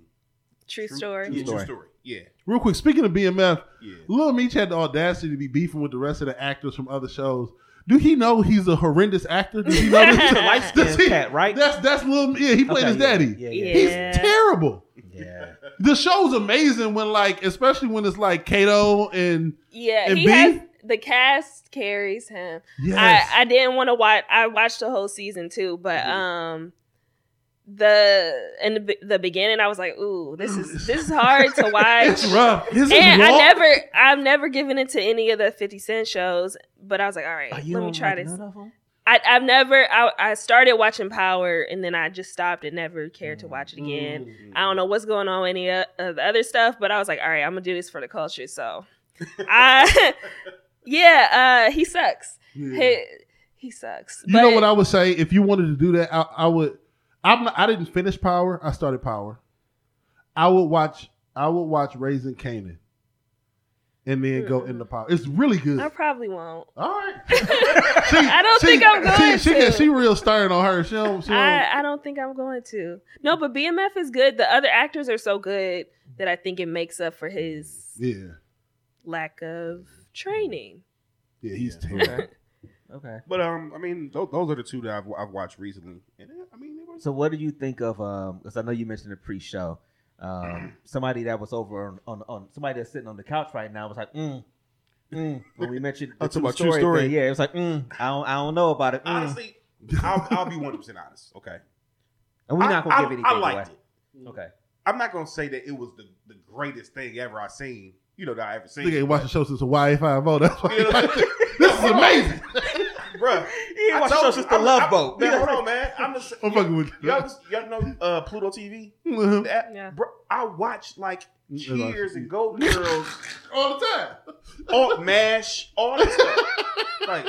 S5: True story.
S3: Yeah,
S2: Story.
S3: True story. Yeah.
S4: Real quick, speaking of BMF,
S3: Yeah.
S4: Lil Meech had the audacity to be beefing with the rest of the actors from other shows. Do he know he's a horrendous actor? Does he know this?
S2: The light skinned
S4: Does he-
S2: cat, right?
S4: That's that's Lil. Yeah, he played
S2: Okay,
S4: his
S2: yeah,
S4: daddy.
S2: Yeah, yeah,
S5: Yeah.
S4: He's terrible.
S2: Yeah.
S4: The show's amazing when like, especially when it's like Kato and
S5: Yeah,
S4: And
S5: he
S4: B?
S5: has the cast carries him.
S4: yes,
S5: I, I didn't want to watch. I watched the whole season too, but um, the in the, the beginning, I was like, "Ooh, this is this is hard to watch."
S4: it's rough. His
S5: and I never, I've never given it to any of the Fifty Cent shows, but I was like, "All right,
S2: Oh,
S5: let me
S2: don't
S5: try
S2: like
S5: this."
S2: None of 'em?
S5: I, I've never. I, I started watching Power, and then I just stopped and never cared to watch it again.
S3: Mm-hmm.
S5: I don't know what's going on with any of the other stuff, but I was like, all right, I'm gonna do this for the culture. So, I, yeah, uh, he sucks.
S4: Yeah.
S5: He, he sucks.
S4: You know what I would say if you wanted to do that? I, I would. I'm. Not, I didn't finish Power. I started Power. I would watch. I would watch Raising Kanan, and then go in the Power. It's really good.
S5: I probably won't.
S4: All right. She-
S5: I don't
S4: she-
S5: think I'm going
S4: she, she,
S5: to.
S4: She real stern on her. She don't. She don't
S5: I, I don't think I'm going to. No, but BMF is good. The other actors are so good that I think it makes up for his
S4: yeah.
S5: lack of training.
S4: Yeah. He's
S3: Yeah.
S4: terrible.
S2: Okay. Okay.
S3: But um, I mean, those, those are the two that I've, I've watched recently, and I mean, it was
S2: So what do you think of um because I know you mentioned the pre-show. Um somebody that was over on, on, on somebody that's sitting on the couch right now was like, mm, mm, when we mentioned the
S3: Oh, talking true story.
S2: thing, yeah, it was like, mm, I don't I don't know about it. Mm.
S3: honestly. I'll, I'll be one hundred percent honest. Okay,
S2: and we're not gonna
S3: I,
S2: give
S3: I-
S2: anything
S3: I liked
S2: away.
S3: it.
S2: Okay.
S3: I'm not gonna say that it was the, the greatest thing ever I seen. You know that I ever seen.
S4: Nigga ain't watched the show since Hawaii Five O. That's why.
S3: You know?
S4: this is amazing.
S3: Bruh,
S2: He ain't
S3: I
S2: watched the
S3: told you,
S2: since the
S3: I'm-
S2: Love
S3: I'm-
S2: Boat.
S3: Man, hold on, man. I'm just.
S4: I'm fucking with you.
S3: Y'all, y'all know uh, Pluto TV?
S4: Mhm.
S3: That,
S5: Yeah.
S3: bro, I watched like Cheers and Golden Girls,
S4: All the time.
S3: all Mash, all that stuff. Like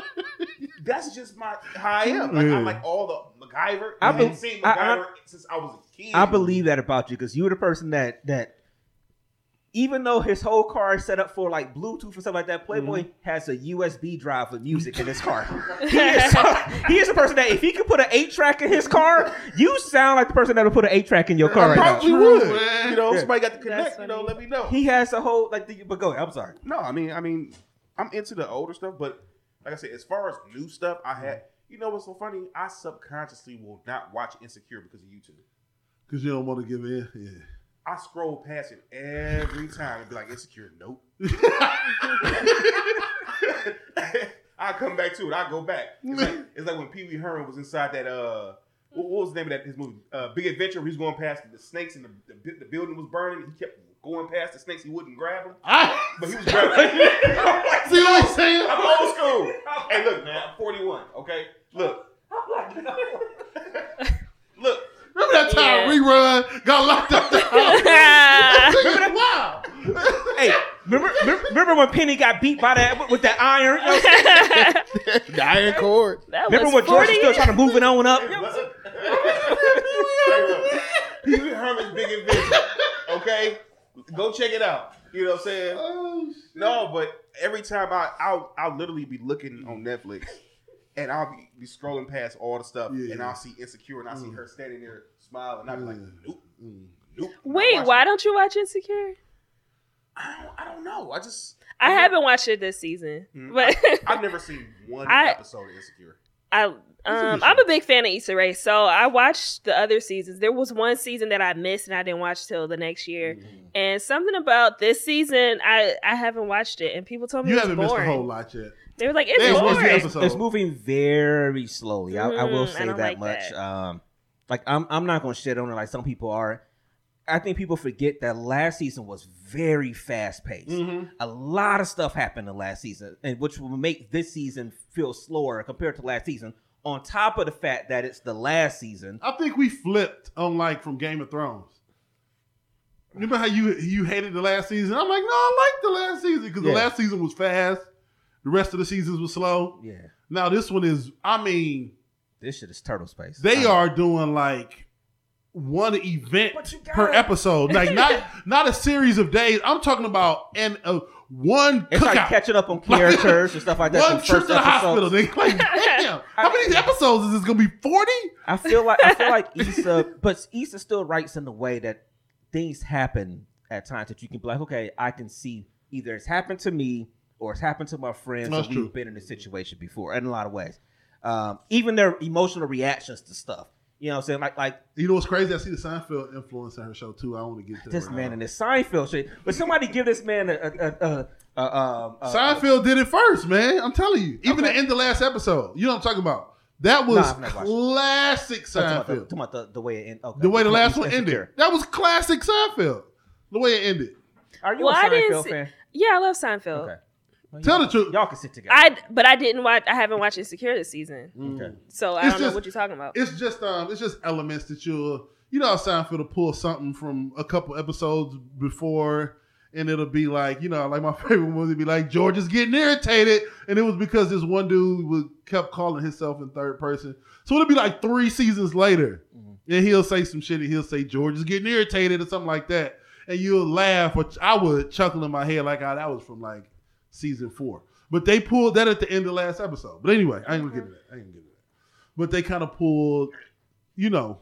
S3: that's just my how I am. Like
S4: Yeah.
S3: I'm like all the MacGyver.
S2: I
S3: I
S2: be-
S3: haven't seen
S2: I- I-
S3: MacGyver since I was a kid.
S2: I believe that about you because you were the person that that even though his whole car is set up for like Bluetooth and stuff like that, mm-hmm. Playboy has a USB drive with music in his car. he, is, he is the person that if he could put an eight track in his car, you sound like the person that would put an eight track in your car
S3: I
S2: right
S3: probably
S4: True,
S3: would.
S4: man.
S3: You know,
S2: Yeah.
S3: somebody got to
S5: That's
S3: connect. You know, let me know.
S2: He has a whole like the but go ahead, I'm sorry.
S3: no, I mean, I mean, I'm into the older stuff, but like I said, as far as new stuff, I had. You know what's so funny? I subconsciously will not watch Insecure because of YouTube.
S4: Because you don't want to give in. Yeah.
S3: I scroll past it every time and be like, Insecure, nope. I come back to it. I go back. It's like, it's like when Pee Wee Herman was inside that. uh what, what was the name of that his movie? Uh, Big Adventure. He was going past the snakes and the, the, the building was burning. He kept going past the snakes. He wouldn't grab them,
S4: I
S3: but he was grabbing.
S4: see what I'm saying.
S3: I'm old school. Hey, look, man. I'm 41. Okay, look. look.
S4: Remember that time
S5: Yeah.
S4: rerun got locked up?
S5: Remember
S4: wow.
S2: Hey, remember, remember remember when Penny got beat by that with that iron? You know what I'm saying?
S7: The iron cord.
S5: That
S2: remember
S5: was
S2: when George was still trying to move it on up?
S3: Pee Wee Herman's Big Adventure. Okay, go check it out. You know what I'm saying?
S4: Oh.
S3: No, but every time I, I'll, I'll literally be looking on Netflix, and I'll be, be scrolling past all the stuff,
S4: Yeah.
S3: and I'll see Insecure, and I see
S4: Mm.
S3: her standing there smiling, and I'll be like, nope, nope.
S5: Wait, why
S3: it.
S5: don't you watch Insecure?
S3: I don't, I don't know. I just
S5: I haven't watched it this season,
S3: Mm,
S5: but
S3: I've never seen one
S5: I-
S3: episode of Insecure.
S5: I um
S4: good
S5: I'm a big fan of Issa Rae, so I watched the other seasons. There was one season that I missed and I didn't watch till the next year.
S4: Mm-hmm.
S5: And something about this season, I I haven't watched it, and people told me
S4: You
S5: it was
S4: haven't missed a whole lot yet.
S5: They were like, it's
S4: Damn, what's the
S5: boring.
S4: episode?
S2: It's moving very slowly. I, I will
S5: Mm, I
S2: say that
S5: like
S2: much.
S5: that.
S2: Um, like I'm, I'm not gonna shit on it like some people are. I think people forget that last season was very fast paced.
S4: Mm-hmm.
S2: A lot of stuff happened in last season, and which will make this season feel slower compared to last season. On top of the fact that it's the last season,
S4: I think we flipped on like from Game of Thrones. Remember how you you hated the last season? I'm like, no, I like the last season because
S2: Yeah.
S4: the last season was fast. The rest of the seasons was slow.
S2: yeah,
S4: Now this one is, I mean,
S2: this shit is turtle space.
S4: they
S2: Um,
S4: are doing like one event
S2: But you
S4: per episode, like not not a series of days. I'm talking about and uh, one
S2: It's like catching up on characters and stuff like that.
S4: One
S2: from
S4: trip
S2: first
S4: to the hospital.
S2: episodes.
S4: They like, damn, how many episodes is this gonna be? Forty?
S2: I feel like I feel like Issa, but Issa still writes in the way that things happen at times that you can be like, okay, I can see either it's happened to me or it's happened to my friends,
S4: That's
S2: or we've
S4: true.
S2: been in this situation before in a lot of ways. Um, even their emotional reactions to stuff. You know what I'm saying? Like like
S4: You know what's crazy? I see the Seinfeld influence in her show too. I want to get to
S2: this
S4: right
S2: man
S4: now.
S2: in this Seinfeld shit. But somebody give this man a a a, a, a, um, a,
S4: Seinfeld did it first, man. I'm telling you. Even
S2: Okay.
S4: the end of the last episode. You know what I'm talking about? That was
S2: Nah, I've watched
S4: classic
S2: talking about the,
S4: Seinfeld.
S2: talking about the, the way it ended. Okay.
S4: The way the last
S2: Insecure.
S4: one ended. That was classic Seinfeld. The way it ended.
S2: Are you
S5: Well,
S2: a
S5: I didn't
S2: Seinfeld
S5: see-
S2: fan?
S5: yeah, I love Seinfeld.
S2: Okay. Well,
S4: Tell the truth.
S2: Y'all can sit together.
S5: I but I didn't watch. I haven't watched Insecure this season,
S2: okay.
S5: so I
S4: It's
S5: don't know what you're talking about.
S4: It's just um, it's just elements that you'll you know how Seinfeld will pull something from a couple episodes before, and it'll be like you know like my favorite one would be like George is getting irritated, and it was because this one dude would kept calling himself in third person. So it'll be like three seasons later, and he'll say some shit, and he'll say George is getting irritated or something like that, and you'll laugh, which I would chuckle in my head like ah, that was from like season four. But they pulled that at the end of last episode. But anyway, I ain't gonna get to that. I ain't gonna get to that. But they kind of pulled, you know,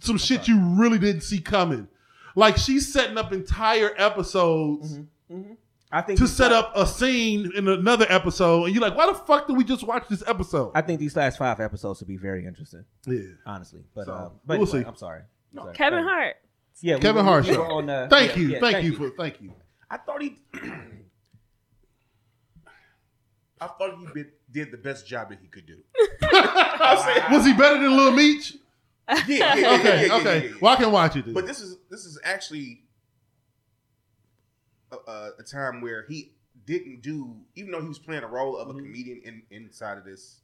S4: some shit you really didn't see coming. Like she's setting up entire episodes mm-hmm. Mm-hmm.
S2: I think
S4: to set
S2: la-
S4: up a scene in another episode, and you're like, why the fuck did we just watch this episode?
S2: I think these last five episodes will be very interesting,
S4: yeah.
S2: honestly. But
S4: So,
S2: um, but
S4: we'll
S2: anyway,
S4: see.
S2: I'm sorry. I'm sorry.
S5: Kevin Hart.
S2: Yeah,
S4: Kevin
S2: we-
S4: Hart
S2: we
S4: show.
S2: on the-
S4: Thank
S2: yeah,
S4: you,
S2: yeah,
S4: thank, you for thank you.
S3: I thought he. I thought he did, did the best job that he could do.
S4: Was he better than Lil Meech?
S3: Yeah, yeah, yeah,
S4: Okay,
S3: yeah, yeah,
S4: okay.
S3: yeah, yeah.
S4: Well, I can watch it. Then.
S3: But this is this is actually a, a, a time where he didn't do, even though he was playing a role of a mm-hmm. comedian in, inside of this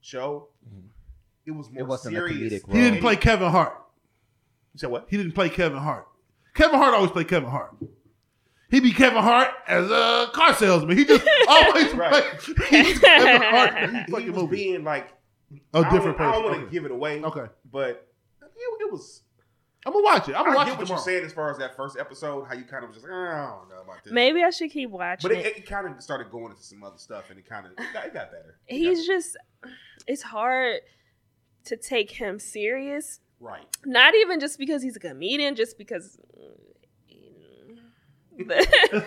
S3: show. Mm-hmm. It was more
S2: It wasn't a
S3: serious.
S2: comedic
S4: he didn't play Kevin Hart.
S3: You said what?
S4: He didn't play Kevin Hart. Kevin Hart always played Kevin Hart. He be Kevin Hart as a car salesman. He just always
S3: Right.
S4: play. He's Kevin Hart in
S3: He was
S4: movie.
S3: being like
S4: A
S3: I don't-
S4: different
S3: I don't want to
S4: Okay.
S3: give it away.
S4: Okay.
S3: but it, it was.
S4: I'm gonna watch it. I'm gonna watch
S3: get
S4: it
S3: what
S4: tomorrow.
S3: you're saying as far as that first episode, how you kind of was just like, I don't know about this.
S5: Maybe I should keep watching
S3: But
S5: it.
S3: it, it kind of started going into some other stuff, and it kind of it got, it got better. It
S5: He's
S3: got-
S5: just. It's hard to take him serious.
S3: right.
S5: Not even just because he's a comedian, just because.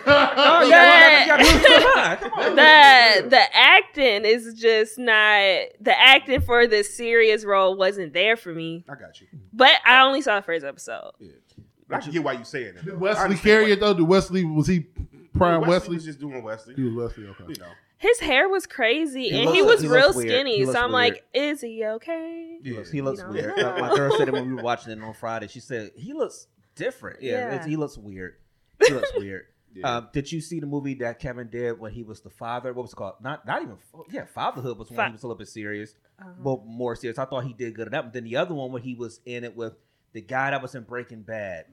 S2: Oh, yeah, yeah, yeah, come on, come on.
S5: the the acting is just not the acting for this serious role wasn't there for me.
S3: I got you.
S5: But I only saw the first episode. Yeah.
S3: I can get why you saying that.
S4: Did
S3: though.
S4: Wesley
S3: understand
S4: carry it though? Did Wesley was he prime
S3: Wesley
S4: Wesley?
S3: was just doing Wesley.
S4: He was Wesley. Okay.
S3: You know.
S5: His hair was crazy
S2: He
S5: and
S2: looks-
S5: he was
S2: he
S5: real skinny.
S2: He
S5: so I'm
S2: weird.
S5: like, is he okay?
S2: He looks, he looks
S5: You know?
S2: weird. Uh, my girl said it when we were watching it on Friday. She said he looks different. Yeah,
S5: Yeah.
S2: it's- he looks weird. He looks weird.
S3: Yeah.
S2: Um, did you see the movie that Kevin did when he was the father? What was it called? Not not even. Yeah, fatherhood was when
S5: Fa-
S2: he was a little bit serious.
S5: Uh-huh.
S2: More serious. I thought he did good at that. But then the other one where he was in it with the guy that was in Breaking Bad.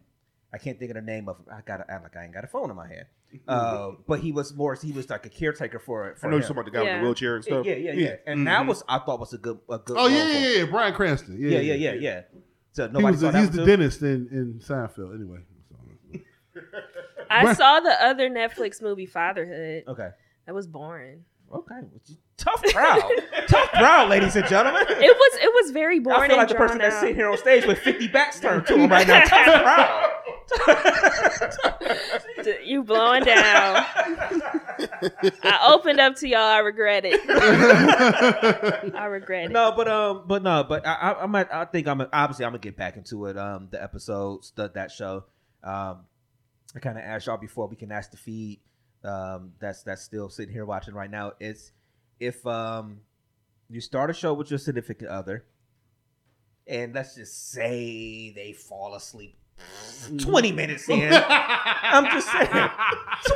S2: I can't think of the name of. I got to act like I ain't got a phone in my hand. Uh, but he was more. He was like a caretaker for. for
S3: I know you're talking about the guy with the wheelchair and stuff.
S2: Yeah, yeah, yeah. And that was I thought was a good a good.
S4: Oh yeah, yeah, yeah. Bryan Cranston. Yeah,
S2: yeah, yeah, yeah, yeah. So
S4: He
S2: nobody
S4: was
S2: saw
S4: the,
S2: that
S4: he's the
S2: too?
S4: dentist in in Seinfeld. Anyway. So.
S5: I
S4: Right.
S5: saw the other Netflix movie Fatherhood.
S2: Okay.
S5: That was boring.
S2: Okay. Tough crowd. Tough crowd, ladies and gentlemen.
S5: It was it was very boring.
S2: I feel like
S5: and
S2: the person
S5: drawn
S2: that's sitting here on stage with 50 backs turned to him right now. Tough crowd.
S5: D- You blowing down. I opened up to y'all. I regret it. I regret it.
S2: no, but um, but no, but I, I, I'm. At, I think I'm. Obviously, I'm gonna get back into it. Um, the episodes, the, that show. Um, I kind of asked y'all before we can ask the feed. Um, that's that's still sitting here watching right now. It's if um, you start a show with your significant other, and let's just say they fall asleep. 20 minutes in. I'm just saying. 20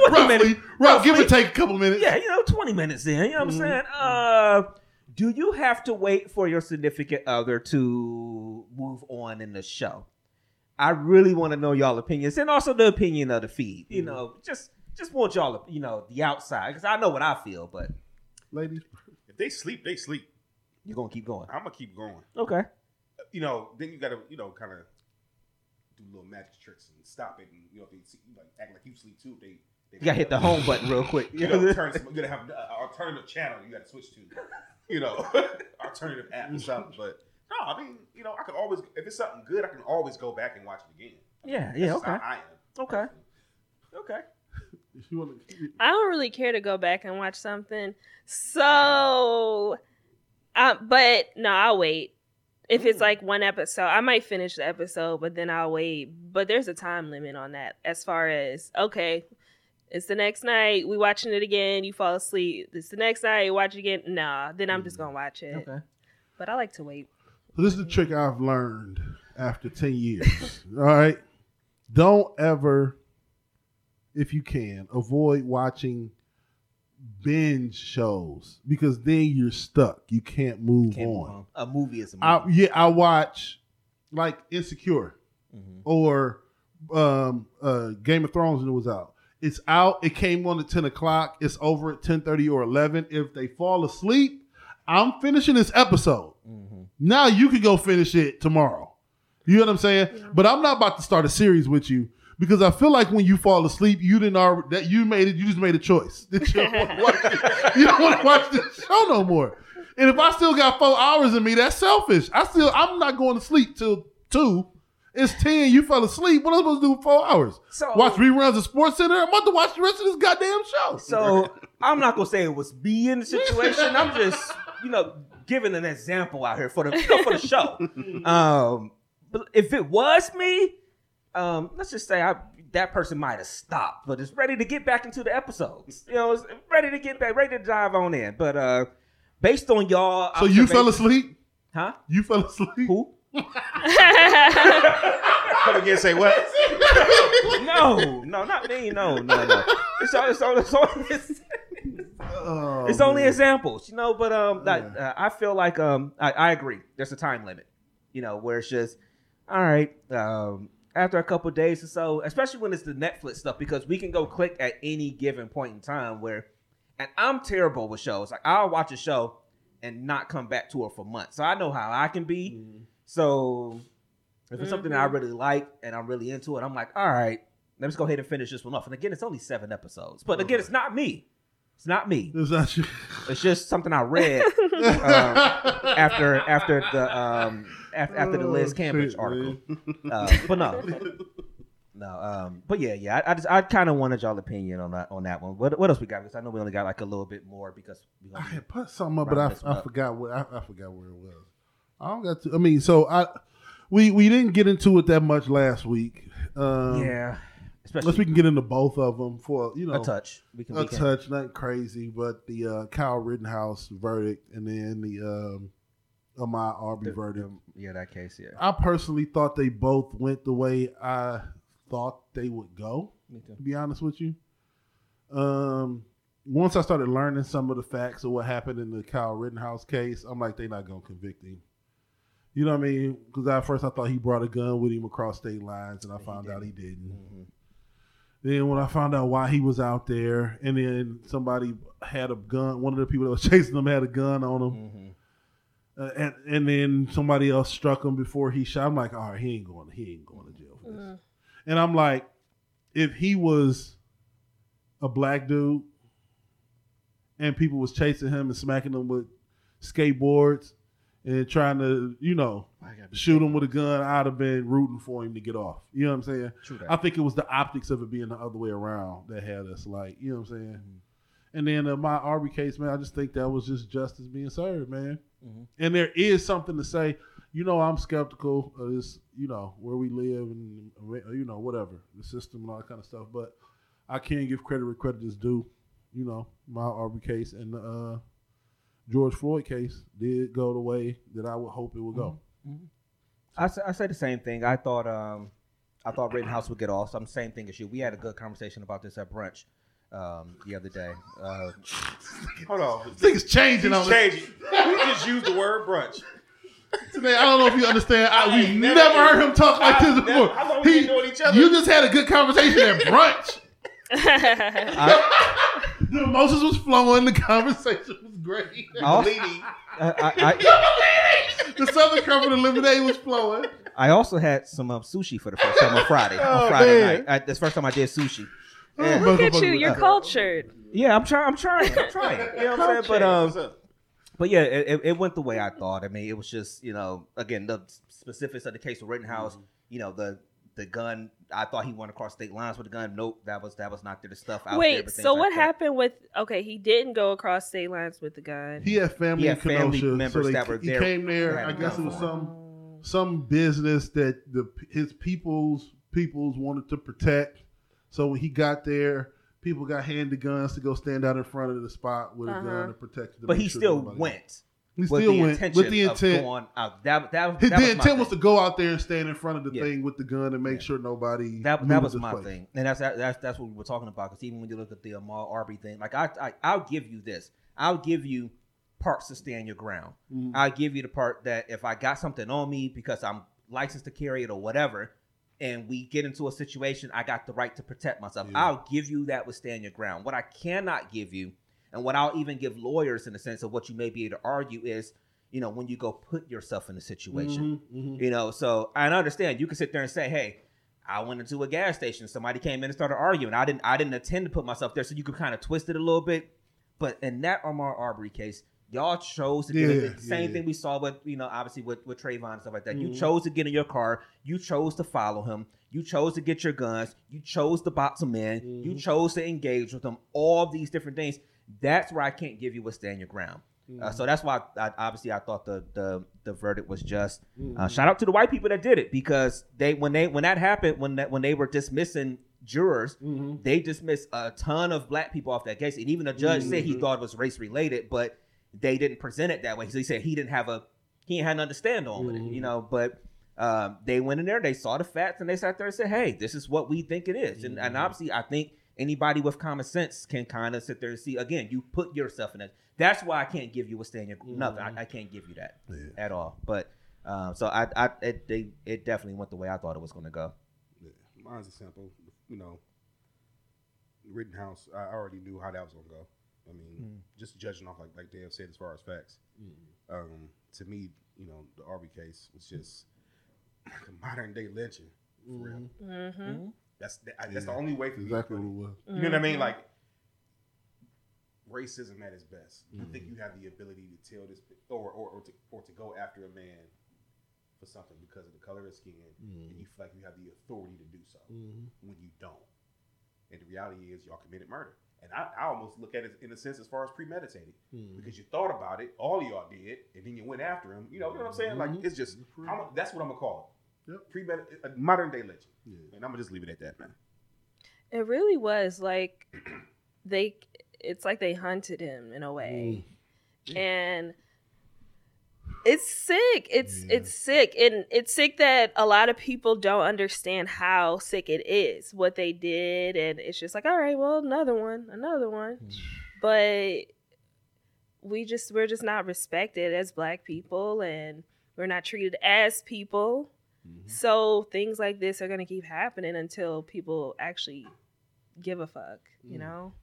S4: roughly,
S2: minutes.
S4: rough, give or take a couple minutes.
S2: Yeah, you know, 20 minutes in. You know what I'm saying? Uh, do you have to wait for your significant other to move on in the show? I really want to know y'all opinions and also the opinion of the feed. You mm-hmm. know, just just want y'all, you know, the outside because I know what I feel, but
S4: ladies.
S3: If they sleep, they sleep.
S2: you're gonna keep going.
S3: I'm gonna keep going.
S2: Okay.
S3: You know, then you gotta, you know, kind of do little magic tricks and stop it, and you know, if they see, like act like you sleep too. They, they
S2: You gotta hit the home button real quick.
S3: You know, turn some, you gotta have an alternative channel. You gotta switch to, you know, alternative app or mm-hmm. something. But no, I mean, you know, I can always if it's something good, I can always go back and watch it again.
S2: Yeah,
S3: That's
S2: yeah,
S3: just
S2: okay.
S3: how I am.
S2: Okay. Okay.
S4: If you wanna-
S5: I don't really care to go back and watch something. So, uh, but no, I'll wait. If it's like one episode, I might finish the episode, but then I'll wait. But there's a time limit on that. As far as okay, it's the next night we watching it again. You fall asleep. It's the next night you watch it again. Nah, then I'm just gonna watch it.
S2: Okay.
S5: But I like to wait.
S4: So this is the trick I've learned after 10 years. All right. Don't ever, if you can, avoid watching binge shows because then you're stuck. You can't move
S2: Can't move
S4: on.
S2: on. A movie is a movie.
S4: I, yeah, I watch like Insecure
S2: Mhm.
S4: or um, uh, Game of Thrones when it was out. It's out. It came on at ten o'clock. It's over at ten thirty or eleven. If they fall asleep, I'm finishing this episode.
S2: Mhm.
S4: Now you can go finish it tomorrow. You know what I'm saying? But I'm not about to start a series with you because I feel like when you fall asleep, you didn't already that you made it. You just made a choice that you don't want to watch. it. You don't want to watch the show no more. And if I still got four hours in me, that's selfish. I still I'm not going to sleep till two. It's ten. You fell asleep. What am I supposed to do with four hours?
S2: So
S4: Watch reruns of Sports Center. I'm about to watch the rest of this goddamn show.
S2: So I'm not gonna say it was me in the situation. I'm just, you know, giving an example out here for the you know, for the show. Um, but if it was me, um, let's just say I that person might have stopped, but it's ready to get back into the episodes. You know, is ready to get back, ready to dive on in. But uh, based on y'all,
S4: So you fell asleep?
S2: huh?
S4: You fell asleep?
S2: Who?
S3: Come again, say what?
S2: No, no, not me. No, no, no. It's all, it's all, it's all, it's,
S4: Oh,
S2: it's only
S4: man.
S2: examples, you know. But um, like, uh, I feel like um, I, I agree. There's a time limit, you know, where it's just all right. Um, after a couple days or so, especially when it's the Netflix stuff, because we can go click at any given point in time. Where, and I'm terrible with shows. Like I'll watch a show and not come back to it for months. So I know how I can be. So if it's something that I really like and I'm really into it, I'm like, all right, let's go ahead and finish this one off. And again, it's only seven episodes. But again, it's not me. It's not me.
S4: It's not you.
S2: It's just something I read uh, after after the um after, after the Liz
S4: Oh,
S2: Cambage
S4: shit,
S2: article. Uh, but no, No, um, but yeah, yeah. I, I just I kind of wanted y'all opinion on that on that one. What what else we got? Because I know we only got like a little bit more because we
S4: I had put something up, but I, I
S2: up.
S4: forgot what I, I forgot where it was. I don't got to. I mean, so I we we didn't get into it that much last week. Um,
S2: yeah, especially
S4: Unless we can get into both of them for you know
S2: a touch. We can
S4: a
S2: we can,
S4: touch, nothing crazy, but the uh, Kyle Rittenhouse verdict and then the um, Ahmaud Arbery
S2: the-
S4: verdict.
S2: the- yeah, that case. Yeah,
S4: I personally thought they both went the way I thought they would go.
S2: me too.
S4: To be honest with you, um, once I started learning some of the facts of what happened in the Kyle Rittenhouse case, I'm like, they're not gonna convict him. You know what I mean? Because at first I thought he brought a gun with him across state lines, and I found out he
S2: didn't.
S4: didn't. Then when I found out why he was out there, and then somebody had a gun, one of the people that was chasing him had a gun on him,
S2: Mhm.
S4: uh, and and then somebody else struck him before he shot. I'm like, all right, he ain't going, he ain't going to jail for this.
S5: Mm.
S4: And I'm like, if he was a black dude, and people was chasing him and smacking him with skateboards and trying to, you know, shoot him with a gun, I'd have been rooting for him to get off. You know what I'm saying?
S2: True that.
S4: I think it was the optics of it being the other way around that had us like, you know what I'm saying?
S2: Mm-hmm.
S4: And then uh, Ahmaud Arbery case, man, I just think that was just justice being served, man.
S2: Mhm.
S4: And there is something to say. You know, I'm skeptical of this, you know, where we live and, you know, whatever, the system and all that kind of stuff. But I can give credit where credit is due. You know, Ahmaud Arbery case and the uh, George Floyd case did go the way that I would hope it would go.
S2: I say, I say the same thing. I thought um, I thought Rittenhouse would get off. So I'm the same thing as you. We had a good conversation about this at brunch um, the other day. Uh,
S3: Hold on.
S4: Things changing on
S3: He's
S4: this.
S3: changing. We just used the word brunch.
S4: Today, I don't know if you understand. I,
S3: I
S4: we've never,
S3: never-
S4: heard him talk like
S3: I've
S4: this
S3: never-
S4: before.
S3: how long we been knowing each other?
S4: You just had a good conversation at brunch.
S2: I,
S4: the emotions was flowing. The conversation was great.
S2: I also,
S3: Leaning.
S2: I, I,
S4: the Southern Comfort lemonade was flowing.
S2: I also had some um, sushi for the first time on Friday.
S4: Oh,
S2: on Friday
S4: man.
S2: night. I, that's the first time I did sushi.
S4: Yeah.
S5: Look at you, you're
S4: was-
S5: cultured.
S2: Yeah, I'm trying. I'm trying. I'm trying. You know what I'm saying? But um, but yeah, it, it- it went the way I thought. I mean, it was just you know, again, the specifics of the case of Rittenhouse. You know, the the gun. I thought he went across state lines with a gun. Nope, that was that was not there. The stuff out there.
S5: Wait,
S2: but things
S5: so
S2: like
S5: what
S2: that.
S5: happened with? Okay, he didn't go across state lines with the gun.
S4: He had family
S2: He
S4: in
S2: had family
S4: Kenosha,
S2: members
S4: so they,
S2: that were
S4: he
S2: there
S4: came there.
S2: who had
S4: I
S2: a
S4: guess it was
S2: for
S4: some some business that the his people's peoples wanted to protect. So when he got there, people got handed guns to go stand out in front of the spot with a
S5: Uh-huh.
S4: gun to protect. to
S2: But he
S4: sure
S2: still
S4: nobody-
S2: went.
S4: He
S2: with
S4: still
S2: the
S4: went with the intent.
S2: going out. That that, that
S4: the intent was to go out there and stand in front of the
S2: Yeah.
S4: thing with the gun and make
S2: Yeah.
S4: sure nobody.
S2: That, that was my
S4: place.
S2: thing, and that's that's that's what we were talking about. Because even when you look at the Ahmaud Arbery thing, like I, I I'll give you this. I'll give you parts to stand your ground.
S4: Mhm.
S2: I'll give you the part that if I got something on me because I'm licensed to carry it or whatever, and we get into a situation, I got the right to protect myself.
S4: Yeah.
S2: I'll give you that with stand your ground. What I cannot give you, and what I'll even give lawyers in the sense of what you may be able to argue is, you know, when you go put yourself in a situation.
S4: Mhm, mhm.
S2: You know, so I understand you can sit there and say, "Hey, I went into a gas station. Somebody came in and started arguing. I didn't. I didn't intend to put myself there." So you could kind of twist it a little bit. But in that Ahmaud Arbery case, y'all chose to get in the same
S4: yeah.
S2: thing we saw with you know obviously with with Trayvon and stuff like that. You
S4: Mhm.
S2: chose to get in your car. You chose to follow him. You chose to get your guns. You chose to box him in. You
S4: Mhm.
S2: chose to engage with him. All these different things. That's where I can't give you a stand your ground. Uh, so that's why I, obviously I thought the the the verdict was just. Uh, shout out to the white people that did it because they when they when that happened when that when they were dismissing jurors,
S4: Mhm.
S2: they dismissed a ton of black people off that case, and even the judge said he
S4: Mhm.
S2: thought it was race related, but they didn't present it that way. So he said he didn't have a he had nothing to stand on with it, you
S4: Mhm.
S2: know. But um, they went in there, they saw the facts, and they sat there and said, "Hey, this is what we think it is." And, and
S4: Mhm.
S2: obviously, I think anybody with common sense can kind of sit there and see. Again, you put yourself in it. That's why I can't give you a stand. Your, Nothing. I, I can't give you that
S4: Yeah.
S2: at all. But um, so I, I it, they, it definitely went the way I thought it was going to go.
S3: Yeah, mine's a simple. You know, Rittenhouse. I already knew how that was gonna go. I mean,
S2: Mm.
S3: just judging off like like Dave said as far as facts. Um, to me, you know, the Arbery case was just like a modern day lynching. For real.
S5: Mm-hmm.
S3: That's the, I- that's the only way for me. to
S4: Exactly
S3: put
S4: what
S3: it.
S4: it was.
S3: You know what I mean?
S5: Mhm.
S3: Like racism at its best. You think
S4: mm-hmm.
S3: you have the ability to tell this or or, or to or to go after a man for something because of the color of his skin, and mm-hmm. you feel like you have the authority to do so mm-hmm. when you don't. And the reality is, y'all committed murder. And I, I almost look at it in a sense as far as premeditated because you thought about it, all y'all did, and then you went after him. You know, you know what I'm saying? Like it's just I'm, that's what I'm gonna call it.
S4: Yep.
S3: Pre uh, modern day legend. And I'm gonna just leave it at that, man.
S5: It really was like they. It's like they hunted him in a way, mm. and it's sick. It's
S4: Yeah.
S5: it's sick, and it's sick that a lot of people don't understand how sick it is, what they did, and it's just like, all right, well, another one, another one, mm. but we just we're just not respected as black people, and we're not treated as people. Mm-hmm. So things like this are gonna keep happening until people actually give a fuck, you mm. know?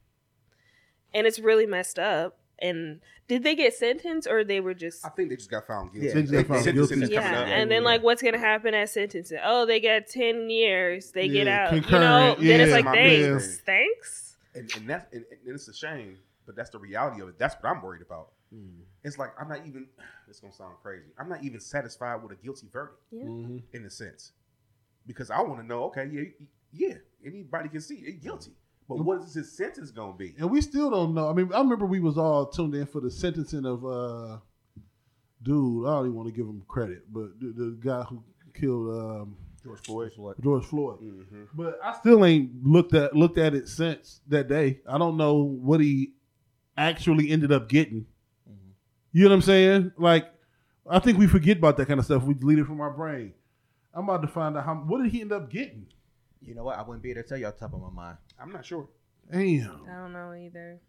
S5: And it's really messed up. And did they get sentenced or they were just
S3: I think they just got found guilty.
S2: Yeah, they just
S4: got found
S3: sentencing
S4: guilty.
S5: yeah,
S3: coming
S5: and then like what's gonna happen at sentencing? Oh, they got ten years. They get
S4: Yeah,
S5: out. You know,
S4: concurrent.
S5: then it's like
S3: my
S5: thanks,
S3: man.
S5: thanks.
S3: and, and that's and, and it's a shame, but that's the reality of it. That's what I'm worried about. Hmm. It's like I'm not even. It's gonna sound crazy. I'm not even satisfied with a guilty verdict
S5: Yeah.
S3: in a sense, because I want to know. Okay, yeah, yeah, anybody can see it guilty, but what is his sentence gonna be?
S4: And we still don't know. I mean, I remember we was all tuned in for the sentencing of uh dude. I don't even want to give him credit, but the, the guy who killed um,
S3: George Floyd.
S4: George Floyd.
S3: Mm-hmm.
S4: But I still ain't looked at looked at it since that day. I don't know what he actually ended up getting. You know what I'm saying? Like, I think we forget about that kind of stuff. We delete it from our brain. I'm about to find out how. What did he end up getting?
S2: You know what? I wouldn't be able to tell you off the top of my mind.
S3: I'm not sure.
S4: Damn.
S5: I don't know either.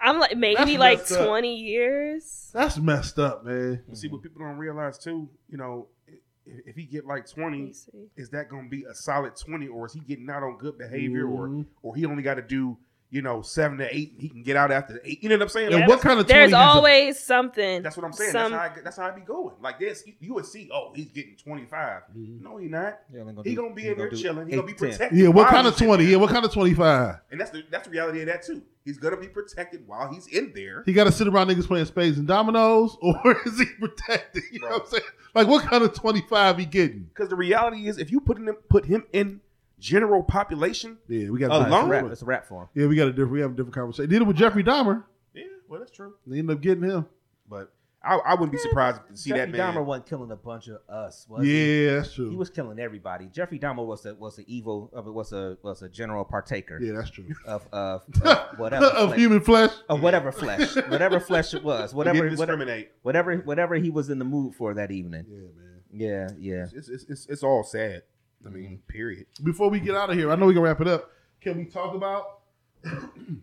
S5: I'm like maybe
S4: That's
S5: like
S4: messed up.
S5: twenty years.
S4: that's messed up, man.
S3: But see, what people don't realize too, you know, if, if he get like 20, is that going to be a solid 20 or is he getting out on good behavior
S4: Mhm.
S3: or or he only got to do you know seven to eight he can get out after eight you know what i'm saying
S4: And
S3: Like,
S4: what kind of 20
S5: There's
S4: is it?
S5: always something.
S3: that's what i'm saying
S5: Some,
S3: that's how I, that's how I be going like this you, you would see oh he's getting 25 mm-hmm. no he not
S2: Yeah, I'm
S3: he
S2: do-
S3: gonna be
S2: he
S3: in there chilling he gonna be
S2: eight 10.
S3: protected
S4: Yeah, what kind of
S3: he's
S4: 20? Yeah, what kind of 25?
S3: and that's the that's the reality of that too he's gonna be protected while he's in there
S4: He got to sit around niggas playing spades and dominoes, or is he protected? You know what I'm saying? Like, what kind of 25 he getting?
S3: because the reality is if you put him put him in general population
S4: Yeah, we got
S3: Alone?
S4: a
S2: It's a
S3: Alone?
S2: rap. It's a rap for him.
S4: Yeah, we got a different. We have a different conversation. Did it with Jeffrey Dahmer.
S3: yeah well that's true
S4: They ended up getting him.
S3: but I, I wouldn't be surprised to see
S2: Jeffrey
S3: that man Jeffrey
S2: Dahmer wasn't killing a bunch of us. Was he?
S4: Yeah, that's true.
S2: He was killing everybody. Jeffrey Dahmer was a was a evil of it was a was a general partaker
S4: yeah, that's true.
S2: of of, of whatever
S4: of
S2: flesh,
S4: human flesh.
S2: of whatever flesh whatever flesh it was whatever
S3: didn't
S2: whatever,
S3: discriminate
S2: whatever whatever he was in the mood for that evening.
S4: Yeah, man.
S2: Yeah, yeah.
S3: it's, it's, it's, it's all sad. I mean, period.
S4: Before we get out of here, I know we can wrap it up. Can we talk about? can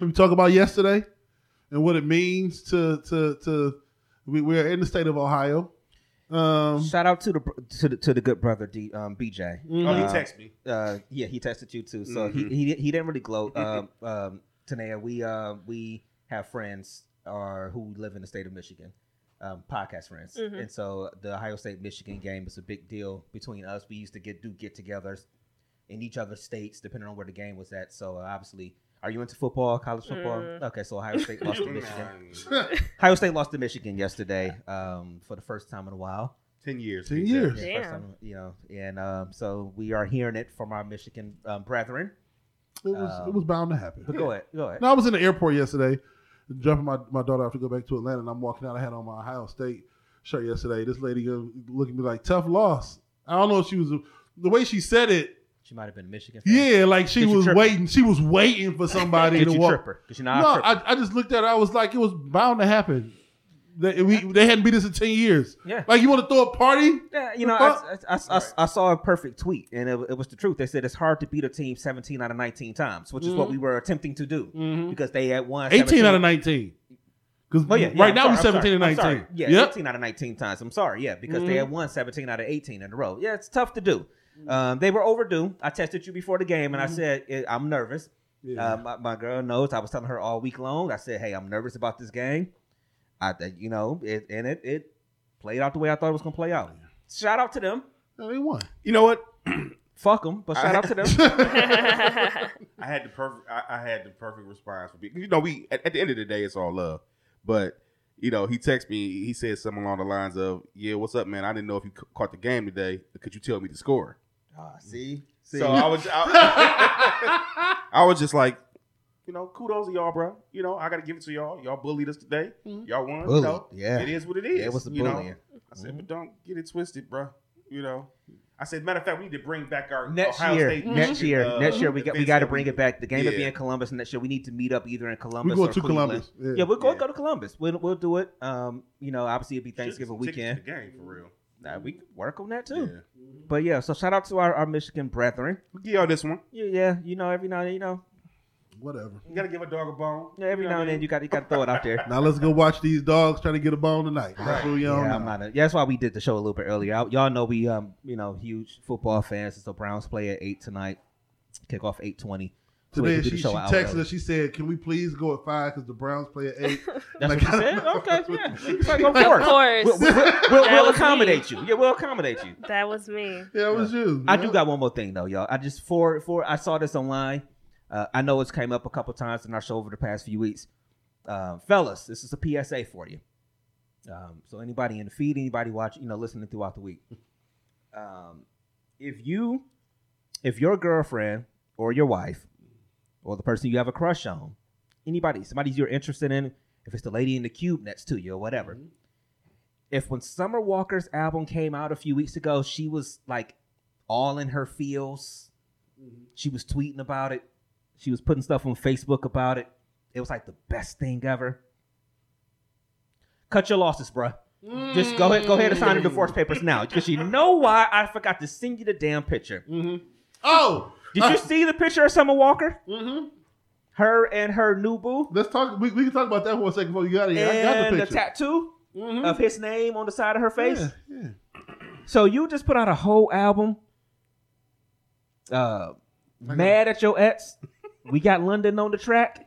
S4: we talk about yesterday and what it means to to to? We, we're in the state of Ohio. Um,
S2: Shout out to the to the to the good brother D, um, BJ.
S3: Oh, he
S2: Uh,
S3: texted me.
S2: uh, yeah, he tested you too. So
S3: Mhm.
S2: he, he he didn't really gloat. Um, um, Tania, we uh, we have friends uh, who live in the state of Michigan, um, podcast friends,
S5: Mhm.
S2: and so the Ohio State Michigan game is a big deal between us. We used to get do get-togethers in each other's states depending on where the game was at. So uh, obviously, are you into football, college football?
S5: Mm.
S2: Okay, so Ohio State lost to Michigan. Ohio State lost to Michigan yesterday um, for the first time in a while.
S3: Ten years.
S4: Ten years.
S2: Yeah, first
S5: Damn.
S2: time, you know, and um, so we are hearing it from our Michigan um, brethren.
S4: it was
S2: Um,
S4: it was bound to happen.
S2: But go ahead, go ahead.
S4: No, I was in the airport yesterday, dropping my, my daughter off to go back to Atlanta, and I'm walking out. I had on my Ohio State shirt yesterday. This lady looking at me like tough loss. I don't know if she was the way she said it.
S2: She might have been a Michigan. Fan.
S4: Yeah, like she was waiting. She was waiting for somebody
S2: Did
S4: to walk.
S2: trip her? Because you know
S4: No.
S2: I,
S4: I just looked at her. I was like, it was bound to happen. They, we, they hadn't beat us in ten years.
S2: Yeah.
S4: Like you want to throw a party?
S2: yeah, you know,
S4: The
S2: I. I, I, I, I saw a perfect tweet, and it, it was the truth. They said it's hard to beat a team 17 out of 19 times, which is what we were attempting to do because they had won
S4: 18
S2: 17
S4: out of nineteen. Because
S2: Oh, yeah, yeah,
S4: right
S2: I'm
S4: now
S2: sorry,
S4: we're seventeen
S2: sorry,
S4: and nineteen.
S2: Yeah,
S4: Yep.
S2: 18 out of 19 times. I'm sorry, yeah, because they had won 17 out of 18 in a row. Yeah, it's tough to do. Um, they were overdue. I tested you before the game, and I said eh, I'm nervous.
S4: Yeah.
S2: Uh, my, my girl knows. I was telling her all week long. I said, "Hey, I'm nervous about this game." I, think, you know, it, and it it played out the way I thought it was gonna play out. Shout out to them.
S4: No, they won.
S3: You know what?
S2: Fuck them, but shout
S3: I-
S2: out to them.
S3: I had the perfect. I, I had the perfect response for people. You know, we at, at the end of the day, it's all love. But you know, he texted me. He said something along the lines of, "Yeah, what's up, man? I didn't know if you ca- caught the game today. Could you tell me the score?"
S2: Ah, see,
S3: So I was, I, I was just like, you know, kudos to y'all, bro. You know, I got to give it to y'all. Y'all bullied us today. Y'all won.
S2: Bullied,
S3: You know,
S2: yeah.
S3: it is what it is.
S2: Yeah, it was the
S3: you know?
S2: bullying.
S3: I said, but don't get it twisted, bro. You know, I said, matter of fact, we need to bring back our
S2: next
S3: Ohio
S2: year,
S3: State
S2: next
S3: Michigan,
S2: year,
S3: uh,
S2: next year we got we got to bring it back. The game will be in Columbus And next year. We need to meet up either in Columbus.
S4: We going
S2: or
S4: to
S2: Cleveland.
S4: Columbus. Yeah.
S2: Yeah, we'll go
S3: Yeah.
S2: go to Columbus. We'll we'll do it. Um, you know, obviously it'll be Thanksgiving weekend.
S3: The game for real.
S2: Nah, we can work on that
S3: Yeah.
S2: too. But yeah, so shout out to our, our Michigan brethren.
S3: We'll give y'all this one.
S2: Yeah, yeah, you know, every now and then, you know,
S4: Whatever.
S3: You gotta give a dog a bone.
S2: yeah, every
S3: You
S2: now and then you gotta you got to throw it out there.
S4: Now let's go watch these dogs trying to get a bone tonight. That's what we
S2: Yeah. I'm not. A, yeah, that's why we did the show a little bit earlier. I- y'all know we, um, you know, huge football fans. So Browns play at eight tonight. Kick off eight twenty.
S4: Today she, she texted us. She said, "Can we please go at five because the Browns play at 8.
S2: That's what
S4: Like-
S2: she said. Okay, yeah. It's like, go
S5: Of
S2: for it.
S5: course.
S2: We'll, we'll, we'll, we'll accommodate
S5: me.
S2: you. Yeah, we'll accommodate you.
S5: That was me.
S4: yeah, it was you.
S2: I
S4: yeah.
S2: do got one more thing though, y'all. I just for for I saw this online. Uh, I know it's came up a couple times in our show over the past few weeks. Um, fellas, this is a PSA for you. Um, so anybody in the feed, anybody watching, you know, listening throughout the week. Um, if you, if your girlfriend or your wife or the person you have a crush on, anybody, somebody you're interested in, if it's the lady in the cube next to you or whatever, if when Summer Walker's album came out a few weeks ago, she was like all in her feels. She was tweeting about it. She was putting stuff on Facebook about it. It was like the best thing ever. Cut your losses, bruh. Just go ahead, go ahead and sign the divorce papers now. Because you know why I forgot to send you the damn picture.
S4: Oh,
S2: Did you see the picture of Summer Walker?
S4: Mm-hmm.
S2: Her and her new boo?
S4: Let's talk. We, we can talk about that for a second before you got it. I got
S2: and
S4: the
S2: the
S4: picture.
S2: tattoo
S4: Mhm.
S2: of his name on the side of her face.
S4: Yeah, yeah.
S2: So you just put out a whole album. Uh, mad at your ex. We got London on the track.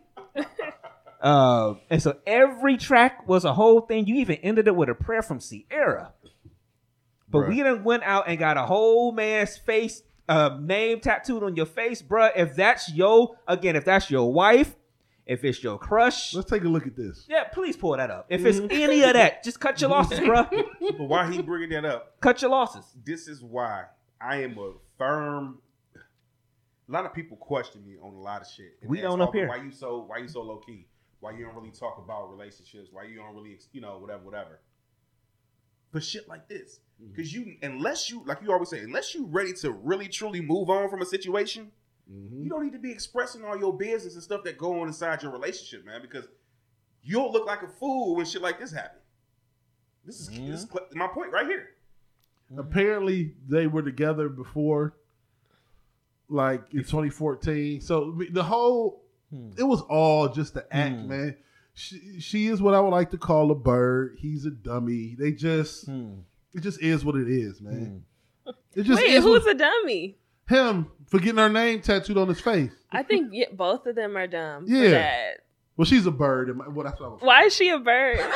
S2: Uh, and so every track was a whole thing. You even ended it with a prayer from Ciara. But
S3: Bruh.
S2: we done went out and got a whole man's face uh, name tattooed on your face, bruh. If that's your again, if that's your wife, if it's your crush,
S4: Let's take a look at this.
S2: yeah, please pull that up. If it's any of that, just cut your losses, bruh.
S3: But why he bringing that up?
S2: cut your losses.
S3: This is why I am a firm. A lot of people question me on a lot of shit.
S2: We don't up
S3: "Oh,
S2: here."
S3: Why you so? Why you so low key? Why you don't really talk about relationships? Why you don't really, you know, whatever, whatever. But shit like this,
S2: Mm-hmm.
S3: because you, unless you, like you always say, unless you ready to really truly move on from a situation,
S2: Mm-hmm.
S3: you don't need to be expressing all your business and stuff that go on inside your relationship, man. Because you'll look like a fool when shit like this happen. This is, this is my point right here.
S4: Apparently, they were together before, like in 2014. So the whole,
S2: Hmm.
S4: it was all just the act,
S2: Hmm.
S4: man. She, she is what I would like to call a bird. He's a dummy. They just,
S2: Hmm.
S4: it just is what it is, man. It just
S5: Wait,
S4: is
S5: who's
S4: what,
S5: a dummy?
S4: him for getting her name tattooed on his face.
S5: I think yeah, both of them are dumb.
S4: Yeah.
S5: For that.
S4: Well, she's a bird. and my- Well, that's what I was.
S5: Why is she a bird?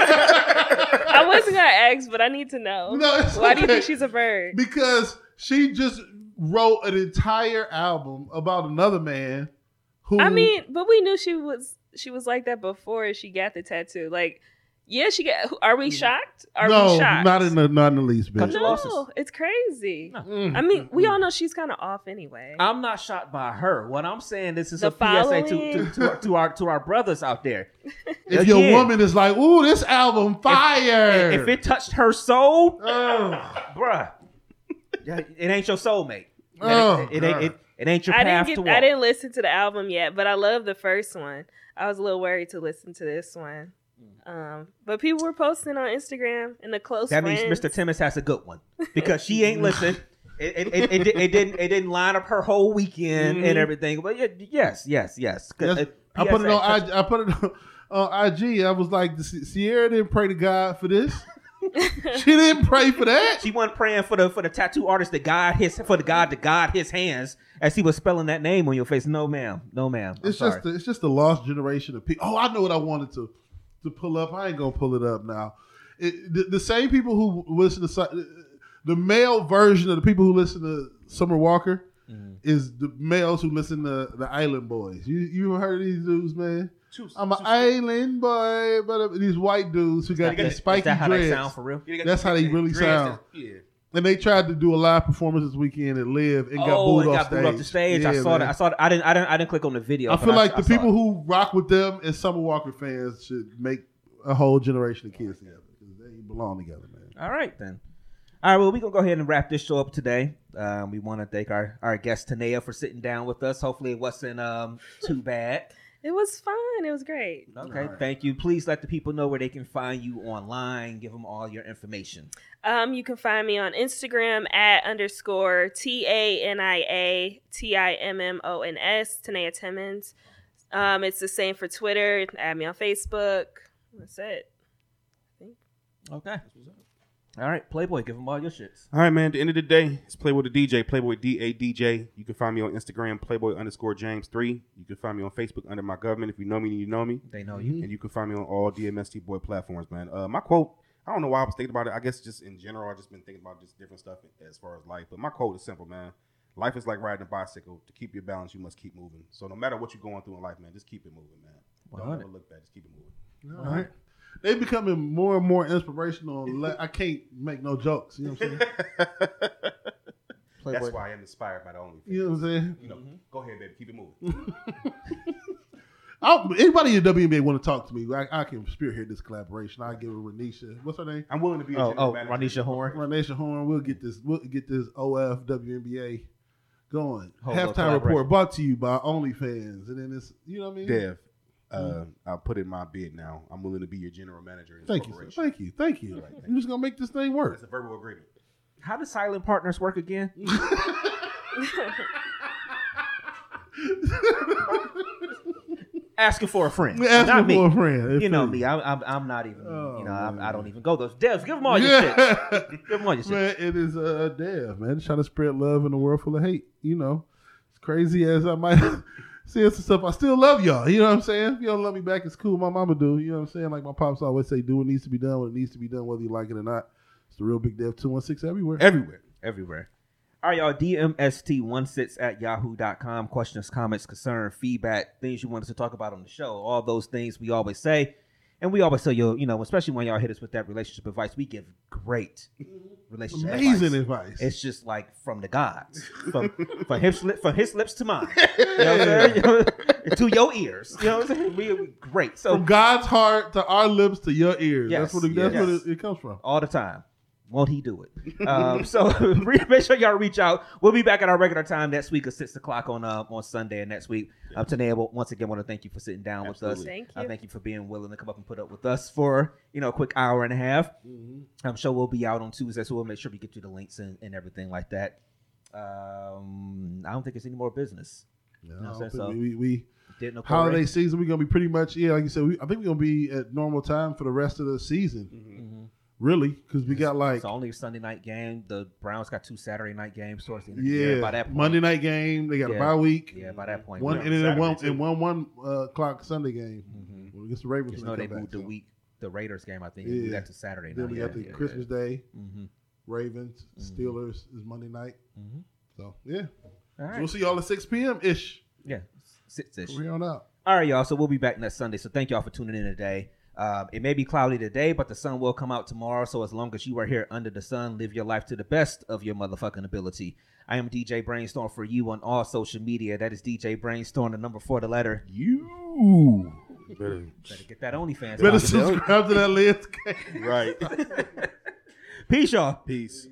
S5: I wasn't gonna ask, but I need to know.
S4: No, it's
S5: Why do you think she's a bird?
S4: because she just wrote an entire album about another man who
S5: I mean, but we knew she was she was like that before she got the tattoo. Like, yeah, she got. Are we shocked? Are
S4: Mm. no,
S5: we shocked?
S4: not in the not in the least
S2: Cut
S4: bit.
S5: no, it's crazy.
S4: Mm.
S5: I mean, we all know she's kind of off anyway.
S2: I'm not shocked by her. What I'm saying, this is
S5: The
S2: a PSA to,
S5: following.
S2: to, to, our, to our to our brothers out there.
S4: If your woman is like, "Ooh, this album fire,"
S2: if it touched her soul,
S4: oh,
S2: bruh, yeah, it ain't your soulmate.
S4: Oh,
S2: it, it, ain't it, it ain't your
S5: I
S2: path
S5: didn't
S2: to
S5: get.
S2: walk.
S5: I didn't listen to the album yet, but I love the first one. I was a little worried to listen to this one. Um, but people were posting on Instagram and the close
S2: that means. Mr. Timmons has a good one because she ain't listened. It, it, it, it, it didn't it didn't line up her whole weekend
S4: Mhm.
S2: and everything. But yeah, yes, yes, yes.
S4: Yes,
S2: Uh,
S4: I put it on. I, I put it on, on IG. I was like, Ciara didn't pray to God for this. she didn't pray for that.
S2: She wasn't praying for the for the tattoo artist to guide his for the God to guide his hands as he was spelling that name on your face. No, ma'am. No, ma'am. I'm
S4: It's
S2: sorry.
S4: just a, it's just a lost generation of people. Oh, I know what I wanted to to pull up. I ain't gonna pull it up now. It, the, the same people who listen to the male version of the people who listen to Summer Walker mm-hmm. is the males who listen to the Island Boys. You you heard of these dudes, man?
S3: Choose-
S4: I'm an island boy, but uh, these white dudes who got
S3: Is
S4: these spiky
S2: Is that how
S4: dreads.
S2: they sound for real?
S4: That's how they really
S3: that-
S4: sound.
S3: Yeah.
S4: And they tried to do a live performance this weekend at Live and got
S2: oh,
S4: booed
S2: it
S4: off
S2: got
S4: stage.
S2: booed off the stage. I saw
S4: man.
S2: that. I saw that. I didn't. I didn't. I didn't click on the video.
S4: I feel like
S2: I
S4: the
S2: saw
S4: people
S2: it.
S4: who rock with them and Summer Walker fans should make a whole generation of kids together because they belong together, man.
S2: All right then. All right. Well, we're gonna go ahead and wrap this show up today. Um, we want to thank our our guest Tania for sitting down with us. Hopefully, it wasn't um too bad.
S5: It was fun. It was great.
S2: Okay. Thank you. Please let the people know where they can find you online. Give them all your information.
S5: Um, you can find me on Instagram at underscore T A N I A T I M M O N S, Tania Timmons. Um, it's the same for Twitter. Add me on Facebook. That's it. I think.
S2: Okay. All right, Playboy. Give them all your shits.
S3: All right, man. At the end of the day, it's Playboy the DJ, Playboy D A DJ. You can find me on Instagram, Playboy underscore James three. You can find me on Facebook under my government. If you know me, you know me.
S2: They know you.
S3: And you can find me on all DMST Boy platforms, man. Uh, my quote, I don't know why I was thinking about it. I guess just in general, I've just been thinking about just different stuff as far as life. But my quote is simple, man. Life is like riding a bicycle. To keep your balance, you must keep moving. So no matter what you're going through in life, man, just keep it moving, man. Don't ever look back. Just keep it moving.
S4: All right. They becoming more and more inspirational. I can't make no jokes. You know what I'm saying?
S2: Playboy.
S3: That's why I am inspired by the only.
S4: You know what I'm saying?
S3: You know, mm-hmm. go ahead, baby. Keep it moving.
S4: I'll, anybody in the WNBA want to talk to me? I, I can spearhead this collaboration. I give her Renisha. What's her name?
S3: I'm willing to be. A
S2: Oh,
S3: general
S2: oh,
S3: manager.
S2: Ranisha Horn.
S4: Renisha Horn. We'll get this. We'll get this OF WNBA going.
S2: Whole
S4: Halftime report brought to you by OnlyFans, and then it's you know what I mean.
S3: Dev, uh, I'll put in my bid now. I'm willing to be your general manager. In
S4: Thank you, sir.
S3: corporation.
S4: thank you, thank you. I'm just gonna make this thing work.
S3: It's a verbal agreement.
S2: How does silent partners work again? Asking for a friend,
S4: Asking
S2: not me.
S4: for a friend.
S2: You know me. I'm, I'm, I'm not even.
S4: Oh,
S2: you know, I,
S4: man.
S2: I don't even go those. Devs, give them all your shit. Give them all your shit.
S4: man, it is uh, Dev, man. Trying to spread love in a world full of hate. You know, as crazy as I might say some stuff, I still love y'all. You know what I'm saying? If don't love me back, it's cool. My mama do. You know what I'm saying? Like my pops always say, do what needs to be done when it needs to be done, whether you like it or not. It's the real Big Dev 216 everywhere.
S3: Everywhere.
S2: everywhere. All right, y'all. DMST16 at yahoo.com. Questions, comments, concern, feedback, things you want us to talk about on the show. All those things we always say. And we always tell you, you know, especially when y'all hit us with that relationship advice, we give great mm-hmm. relationship advice.
S4: Amazing
S2: advice.
S4: advice.
S2: It's just like from the gods, from from his lip, from his lips to mine, you know what I'm? You know, to your ears. You know what I'm saying? We, we great. So
S4: From God's heart to our lips to your ears.
S2: Yes,
S4: that's what, it, that's
S2: yes.
S4: what it, it comes from.
S2: all the time. Won't he do it? um, so make sure y'all reach out. We'll be back at our regular time next week at six o'clock on uh, on Sunday and next week. Um, today, once again, want to thank you for sitting down with us.
S3: Absolutely.
S5: Thank
S2: I
S5: you.
S2: thank you for being willing to come up and put up with us for you know a quick hour and a half. I'm sure we'll be out on Tuesday, so we'll make sure we get you the links and, and everything like that. Um, I don't think it's any more business. No,
S4: I
S2: so- so-
S4: we, we, we
S2: Didn't know
S4: holiday season, we're gonna be pretty much yeah, like you said. We, I think we're gonna be at normal time for the rest of the season.
S2: Mhm.
S4: Really, because we got like
S2: It's only a Sunday night game. The Browns got two Saturday night games towards the end of the
S4: yeah,
S2: By that point,
S4: Monday night game. They got
S2: Yeah.
S4: a bye week.
S2: Yeah, by that point,
S4: One and then
S3: Saturday
S4: one
S3: too.
S4: and one one uh, o'clock Sunday game
S2: Mhm.
S4: when against the Ravens. When
S2: know they
S4: back,
S2: moved the
S4: so.
S2: week, the Raiders game. I think
S4: Yeah.
S2: they moved that to Saturday
S4: Then
S2: night.
S4: we got the
S2: Yeah,
S4: Christmas Day
S2: Mm-hmm.
S4: Ravens
S2: Mhm.
S4: Steelers is Monday night.
S2: Mhm.
S4: So yeah,
S2: All
S4: so we'll see y'all at six p.m. ish.
S2: Yeah, six ish.
S4: Here on out.
S2: All right, y'all. So we'll be back next Sunday. So thank y'all for tuning in today. Um, it may be cloudy today, but the sun will come out tomorrow. So as long as you are here under the sun, live your life to the best of your motherfucking ability. I am DJ Brainstorm for you on all social media. That is DJ Brainstorm, the number four, the letter.
S3: You better,
S2: Better get that OnlyFans.
S4: Better subscribe to that list.
S3: right.
S2: Peace, y'all.
S3: Peace.